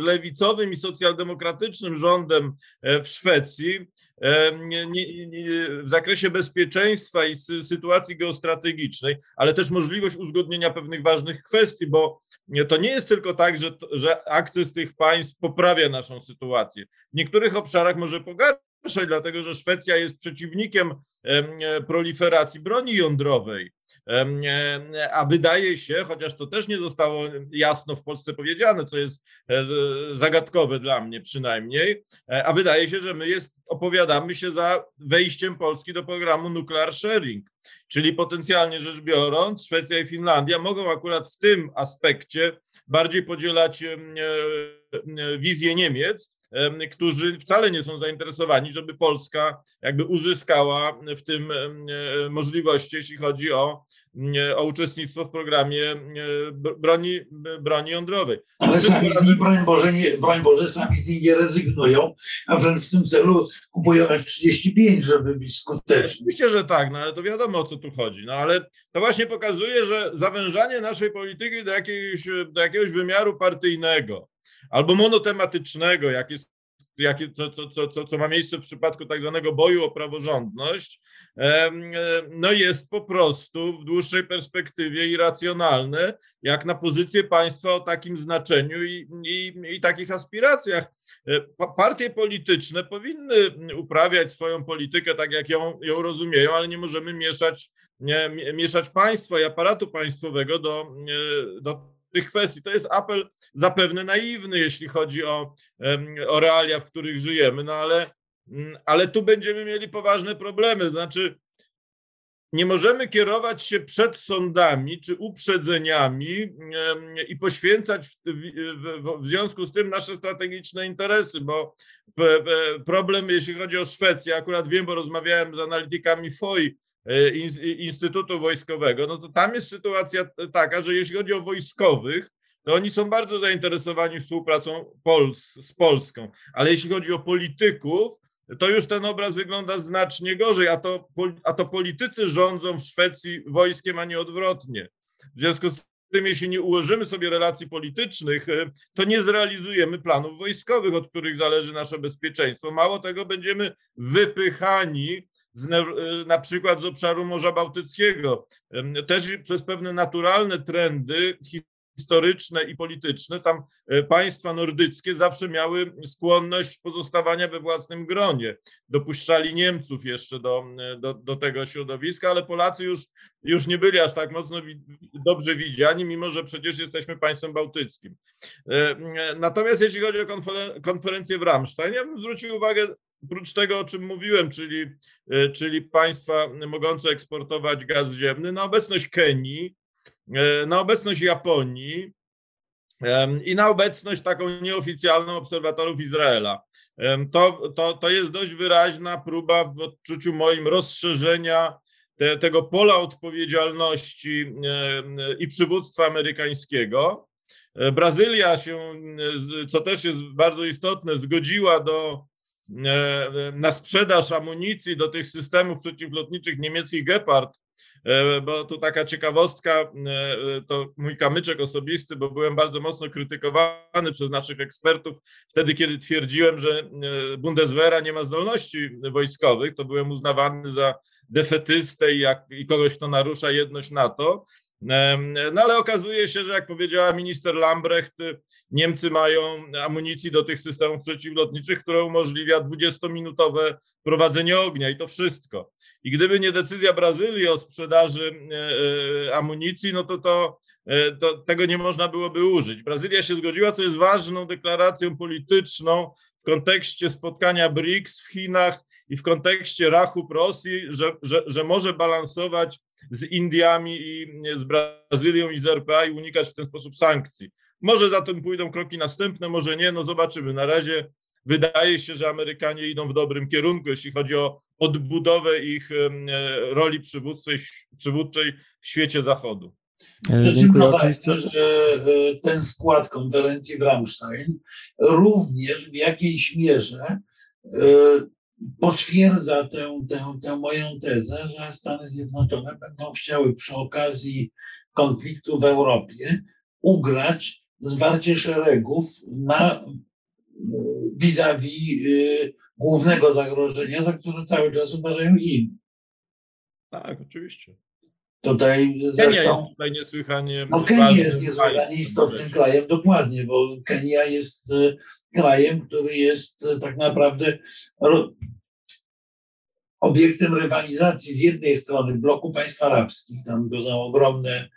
lewicowym i socjaldemokratycznym rządem w Szwecji w zakresie bezpieczeństwa i sytuacji geostrategicznej, ale też możliwość uzgodnienia pewnych ważnych kwestii, bo to nie jest tylko tak, że, że akces tych państw poprawia naszą sytuację. W niektórych obszarach może pogarszać, dlatego że Szwecja jest przeciwnikiem proliferacji broni jądrowej. A wydaje się, chociaż to też nie zostało jasno w Polsce powiedziane, co jest e, zagadkowe dla mnie przynajmniej, e, a wydaje się, że my jest, opowiadamy się za wejściem Polski do programu Nuclear Sharing, czyli potencjalnie rzecz biorąc, Szwecja i Finlandia mogą akurat w tym aspekcie bardziej podzielać e, wizję Niemiec, którzy wcale nie są zainteresowani, żeby Polska jakby uzyskała w tym możliwości, jeśli chodzi o, o uczestnictwo w programie broni, broni jądrowej. Ale sami z niej, broń Boże, nie, broń Boże, sami z niej nie rezygnują, a wręcz w tym celu kupują F-35, żeby być skuteczni. Oczywiście, że tak, no ale to wiadomo o co tu chodzi. No ale to właśnie pokazuje, że zawężanie naszej polityki do jakiegoś, do jakiegoś wymiaru partyjnego, albo monotematycznego, jak jest, jakie, co, co, co, co ma miejsce w przypadku tak zwanego boju o praworządność, no jest po prostu w dłuższej perspektywie irracjonalne, jak na pozycję państwa o takim znaczeniu i, i, i takich aspiracjach. E, partie polityczne powinny uprawiać swoją politykę tak, jak ją, ją rozumieją, ale nie możemy mieszać, nie, mieszać państwa i aparatu państwowego do, do tych kwestii. To jest apel zapewne naiwny, jeśli chodzi o, o realia, w których żyjemy, no ale, mm, ale tu będziemy mieli poważne problemy. Znaczy, nie możemy kierować się przed sądami czy uprzedzeniami i poświęcać w, w, w, związku z tym nasze strategiczne interesy, bo problem, jeśli chodzi o Szwecję, akurat wiem, bo rozmawiałem z analitykami FOI, E, Instytutu Wojskowego, no to tam jest sytuacja taka, że jeśli chodzi o wojskowych, to oni są bardzo zainteresowani współpracą Pols z Polską, ale jeśli chodzi o polityków, to już ten obraz wygląda znacznie gorzej, a to, a to politycy rządzą w Szwecji wojskiem, a nie odwrotnie. W związku z tym, jeśli nie ułożymy sobie relacji politycznych, e, to nie zrealizujemy planów wojskowych, od których zależy nasze bezpieczeństwo. Mało tego, będziemy wypychani z, na przykład z obszaru Morza Bałtyckiego. Też przez pewne naturalne trendy historyczne i polityczne, tam e, państwa nordyckie zawsze miały skłonność pozostawania we własnym gronie. Dopuszczali Niemców jeszcze do, e, do, do tego środowiska, ale Polacy już, już nie byli aż tak mocno wi dobrze widziani, mimo że przecież jesteśmy państwem bałtyckim. E, natomiast jeśli chodzi o konferencję w Ramstein, ja bym zwrócił uwagę oprócz tego, o czym mówiłem, czyli, czyli państwa mogące eksportować gaz ziemny, na obecność Kenii, E, na obecność Japonii i na obecność taką nieoficjalną obserwatorów Izraela. To, to, to jest dość wyraźna próba w odczuciu moim rozszerzenia te, tego pola odpowiedzialności i przywództwa amerykańskiego. E, Brazylia się, co też jest bardzo istotne, zgodziła do, e, na sprzedaż amunicji do tych systemów przeciwlotniczych niemieckich Gepard E, bo tu taka ciekawostka, e, to mój kamyczek osobisty, bo byłem bardzo mocno krytykowany przez naszych ekspertów wtedy, kiedy twierdziłem, że e, Bundeswehra nie ma zdolności wojskowych, to byłem uznawany za defetystę i, jak, i kogoś, kto narusza jedność NATO. No ale okazuje się, że jak powiedziała minister Lambrecht, Niemcy mają amunicji do tych systemów przeciwlotniczych, które umożliwia 20-minutowe prowadzenie ognia i to wszystko. I gdyby nie decyzja Brazylii o sprzedaży e, e, amunicji, no to, to, to tego nie można byłoby użyć. Brazylia się zgodziła, co jest ważną deklaracją polityczną w kontekście spotkania BRICS w Chinach i w kontekście rachub Rosji, że, że, że może balansować z Indiami i z Brazylią i z RPA i unikać w ten sposób sankcji. Może za tym pójdą kroki następne, może nie, no zobaczymy. Na razie wydaje się, że Amerykanie idą w dobrym kierunku, jeśli chodzi o odbudowę ich roli przywódczej w świecie Zachodu. E, dziękuję oczywiście. Że e, ten skład konferencji w Ramstein również w jakiejś mierze e, potwierdza tę, tę, tę moją tezę, że Stany Zjednoczone będą chciały przy okazji konfliktu w Europie ugrać zwarcie szeregów na vis-a-vis y, głównego zagrożenia, za które cały czas uważają Chiny. Tak, oczywiście. Tutaj Kenia zresztą. jest tutaj niesłychanie. No Kenia jest niesłychanie istotnym krajem, dokładnie, bo Kenia jest e, krajem, który jest e, tak naprawdę obiektem rywalizacji z jednej strony bloku państw arabskich, tam są ogromne,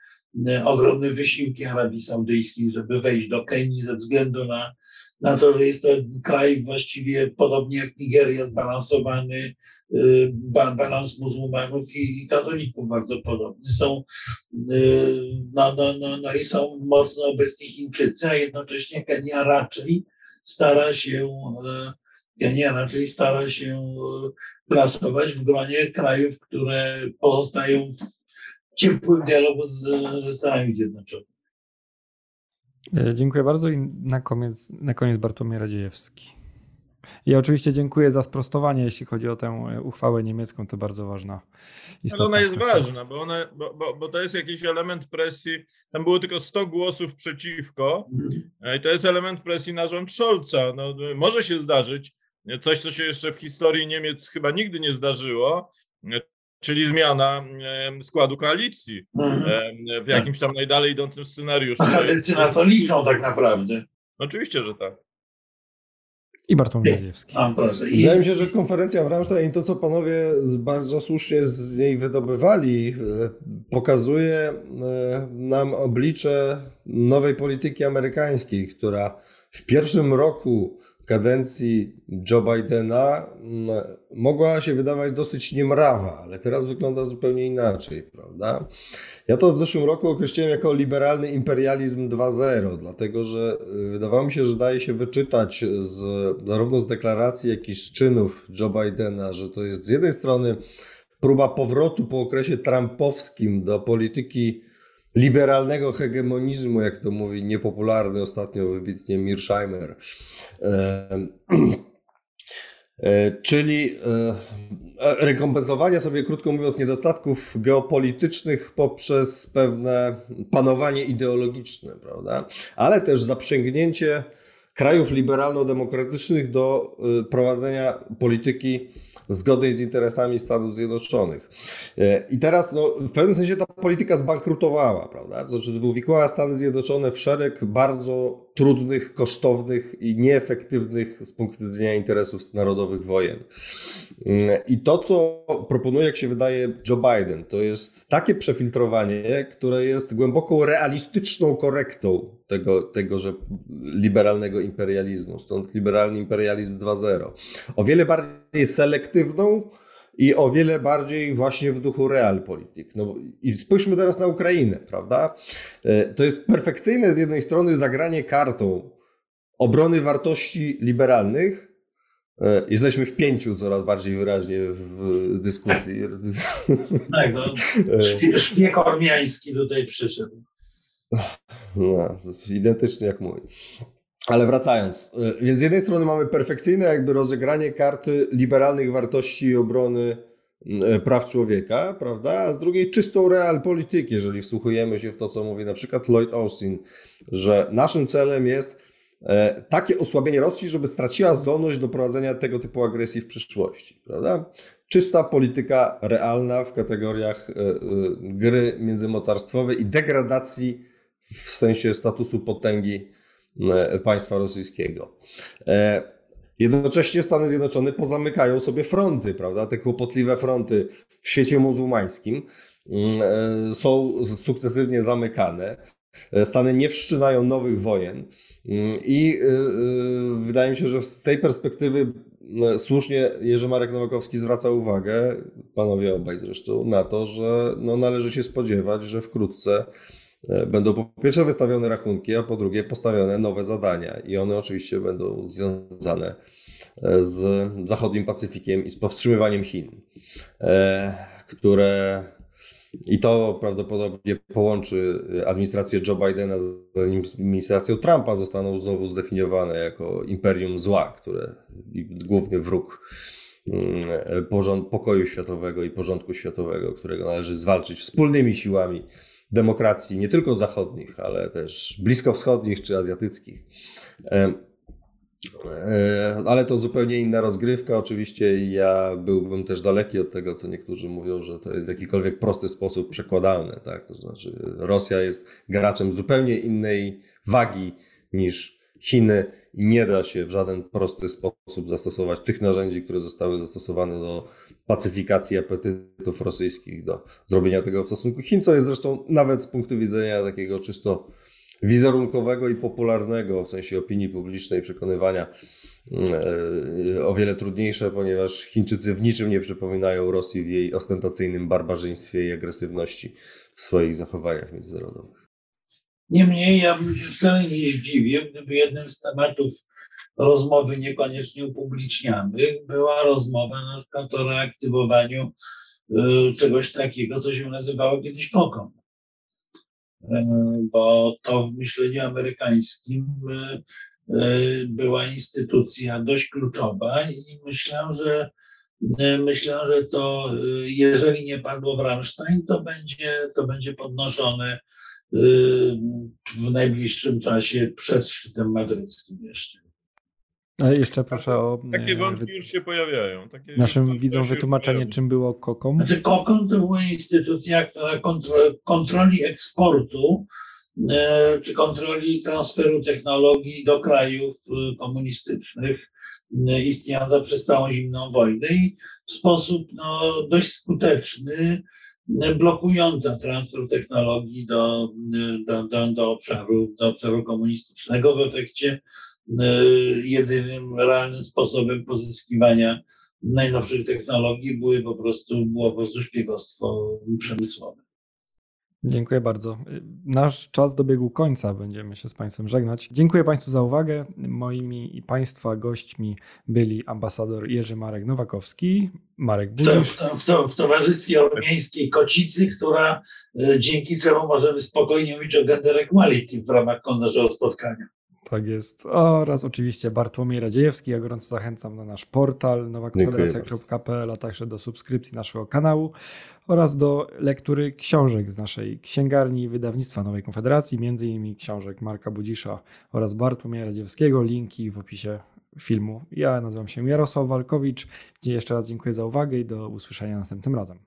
e, ogromne wysiłki Arabii Saudyjskiej, żeby wejść do Kenii ze względu na, na to, że jest to kraj właściwie podobnie jak Nigeria zbalansowany, y, ba- balans muzułmanów i katolików bardzo podobny. Są y, no, no, no, no i są mocno obecni Chińczycy, a jednocześnie Kenia raczej stara się, e, Kenia raczej stara się plasować w gronie krajów, które pozostają w ciepłym dialogu z, ze Stanami Zjednoczonymi. E, Dziękuję bardzo i na koniec, na koniec Bartłomiej Radziejewski. I oczywiście dziękuję za sprostowanie, jeśli chodzi o tę e, uchwałę niemiecką, to bardzo ważna. Ale ona jest kwestia. ważna, bo, ona, bo, bo, bo to jest jakiś element presji. Tam było tylko 100 głosów przeciwko. E, I to jest element presji na rząd Scholza. No, może się zdarzyć coś, co się jeszcze w historii Niemiec chyba nigdy nie zdarzyło, czyli zmiana składu koalicji Mhm. w jakimś tam najdalej idącym scenariuszu. Jest- na to liczą tak naprawdę. Oczywiście, że tak. I Bartłomiej Radziejewski. A, proszę. I, Wydaje mi się, że konferencja w Ramstein i to, co panowie bardzo słusznie z niej wydobywali, e, pokazuje e, nam oblicze nowej polityki amerykańskiej, która w pierwszym roku kadencji Joe Bidena m, mogła się wydawać dosyć niemrawa, ale teraz wygląda zupełnie inaczej, prawda? Ja to w zeszłym roku określiłem jako liberalny imperializm 2.0, dlatego że y, wydawało mi się, że daje się wyczytać z, zarówno z deklaracji, jak i z czynów Joe Bidena, że to jest z jednej strony próba powrotu po okresie trumpowskim do polityki liberalnego hegemonizmu, jak to mówi niepopularny ostatnio wybitnie Mirsheimer. E, Czyli e, rekompensowania sobie, krótko mówiąc, niedostatków geopolitycznych poprzez pewne panowanie ideologiczne, prawda? Ale też zaprzęgnięcie krajów liberalno-demokratycznych do e, prowadzenia polityki zgodnej z interesami Stanów Zjednoczonych. E, I teraz no, w pewnym sensie ta polityka zbankrutowała, prawda? Znaczy uwikłała Stany Zjednoczone w szereg bardzo trudnych, kosztownych i nieefektywnych z punktu widzenia interesów narodowych wojen. I to, co proponuje, jak się wydaje, Joe Biden, to jest takie przefiltrowanie, które jest głęboko realistyczną korektą tego, tegoże liberalnego imperializmu. Stąd liberalny imperializm 2.0. O wiele bardziej selektywną i o wiele bardziej właśnie w duchu realpolitik. No i spójrzmy teraz na Ukrainę, prawda? E, To jest perfekcyjne z jednej strony zagranie kartą obrony wartości liberalnych. E, Jesteśmy w pięciu coraz bardziej wyraźnie w dyskusji. [LAUGHS] tak, no, E, szpie, szpieg ormiański tutaj przyszedł. No, identyczny jak mój. Ale wracając, y, więc z jednej strony mamy perfekcyjne jakby rozegranie karty liberalnych wartości i obrony y, praw człowieka, prawda? A z drugiej czystą realpolityki, jeżeli wsłuchujemy się w to, co mówi na przykład Lloyd Austin, że naszym celem jest e, takie osłabienie Rosji, żeby straciła zdolność do prowadzenia tego typu agresji w przyszłości, prawda? Czysta polityka realna w kategoriach e, e, gry międzymocarstwowej i degradacji w sensie statusu potęgi e, państwa rosyjskiego. E, Jednocześnie Stany Zjednoczone pozamykają sobie fronty, prawda? Te kłopotliwe fronty w świecie muzułmańskim mm, e, są sukcesywnie zamykane. E, Stany nie wszczynają nowych wojen Mm, i e, e, wydaje mi się, że z tej perspektywy e, słusznie Jerzy Marek Nowakowski zwraca uwagę, panowie obaj zresztą, na to, że no, należy się spodziewać, że wkrótce E, Będą po pierwsze wystawione rachunki, a po drugie postawione nowe zadania. I one oczywiście będą związane e, z zachodnim Pacyfikiem i z powstrzymywaniem Chin, e, które i to prawdopodobnie połączy administrację Joe Bidena z administracją Trumpa, zostaną znowu zdefiniowane jako imperium zła, które główny wróg mm, pokoju światowego i porządku światowego, którego należy zwalczyć wspólnymi siłami demokracji, nie tylko zachodnich, ale też bliskowschodnich czy azjatyckich. E, Ale to zupełnie inna rozgrywka. Oczywiście ja byłbym też daleki od tego, co niektórzy mówią, że to jest w jakikolwiek prosty sposób przekładalne. Tak? To znaczy, Rosja jest graczem zupełnie innej wagi niż Chiny i nie da się w żaden prosty sposób zastosować tych narzędzi, które zostały zastosowane do pacyfikacji apetytów rosyjskich, do zrobienia tego w stosunku Chin, co jest zresztą nawet z punktu widzenia takiego czysto wizerunkowego i popularnego, w sensie opinii publicznej, przekonywania e, o wiele trudniejsze, ponieważ Chińczycy w niczym nie przypominają Rosji w jej ostentacyjnym barbarzyństwie i agresywności w swoich zachowaniach międzynarodowych. Niemniej ja bym się wcale nie zdziwił, gdyby jednym z tematów rozmowy niekoniecznie upublicznianych była rozmowa na przykład o reaktywowaniu y, czegoś takiego, co się nazywało kiedyś koką. Y, Bo to w myśleniu amerykańskim y, była instytucja dość kluczowa i myślę, że myślę, że to jeżeli nie padło w Rammstein, to będzie, to będzie podnoszone w najbliższym czasie przed szczytem madryckim jeszcze. Ale jeszcze proszę o Takie e, wątki już się pojawiają. Takie naszym widzom wytłumaczenie, czym było kokom. Znaczy KOKOM to była instytucja, która kontro, kontroli eksportu e, czy kontroli transferu technologii do krajów e, komunistycznych e, istniała przez całą zimną wojnę i w sposób no, dość skuteczny e, blokująca transfer technologii do, do, do, do, obszaru, do obszaru komunistycznego. W efekcie e, jedynym realnym sposobem pozyskiwania najnowszych technologii były po prostu, było po prostu szpiegostwo przemysłowe. Dziękuję bardzo. Nasz czas dobiegł końca, będziemy się z Państwem żegnać. Dziękuję Państwu za uwagę. Moimi i Państwa gośćmi byli ambasador Jerzy Marek Nowakowski, Marek Budzisz. w, to, w, to, w towarzystwie ormiańskiej kocicy, która e, dzięki czemu możemy spokojnie mówić o gender equality w ramach naszego spotkania. Tak jest. Oraz oczywiście Bartłomiej Radziejewski. Ja gorąco zachęcam na nasz portal nowakonfederacja.pl, a także do subskrypcji naszego kanału oraz do lektury książek z naszej księgarni wydawnictwa Nowej Konfederacji, między innymi książek Marka Budzisza oraz Bartłomieja Radziewskiego. Linki w opisie filmu. Ja nazywam się Jarosław Walkowicz. Jeszcze raz dziękuję za uwagę i do usłyszenia następnym razem.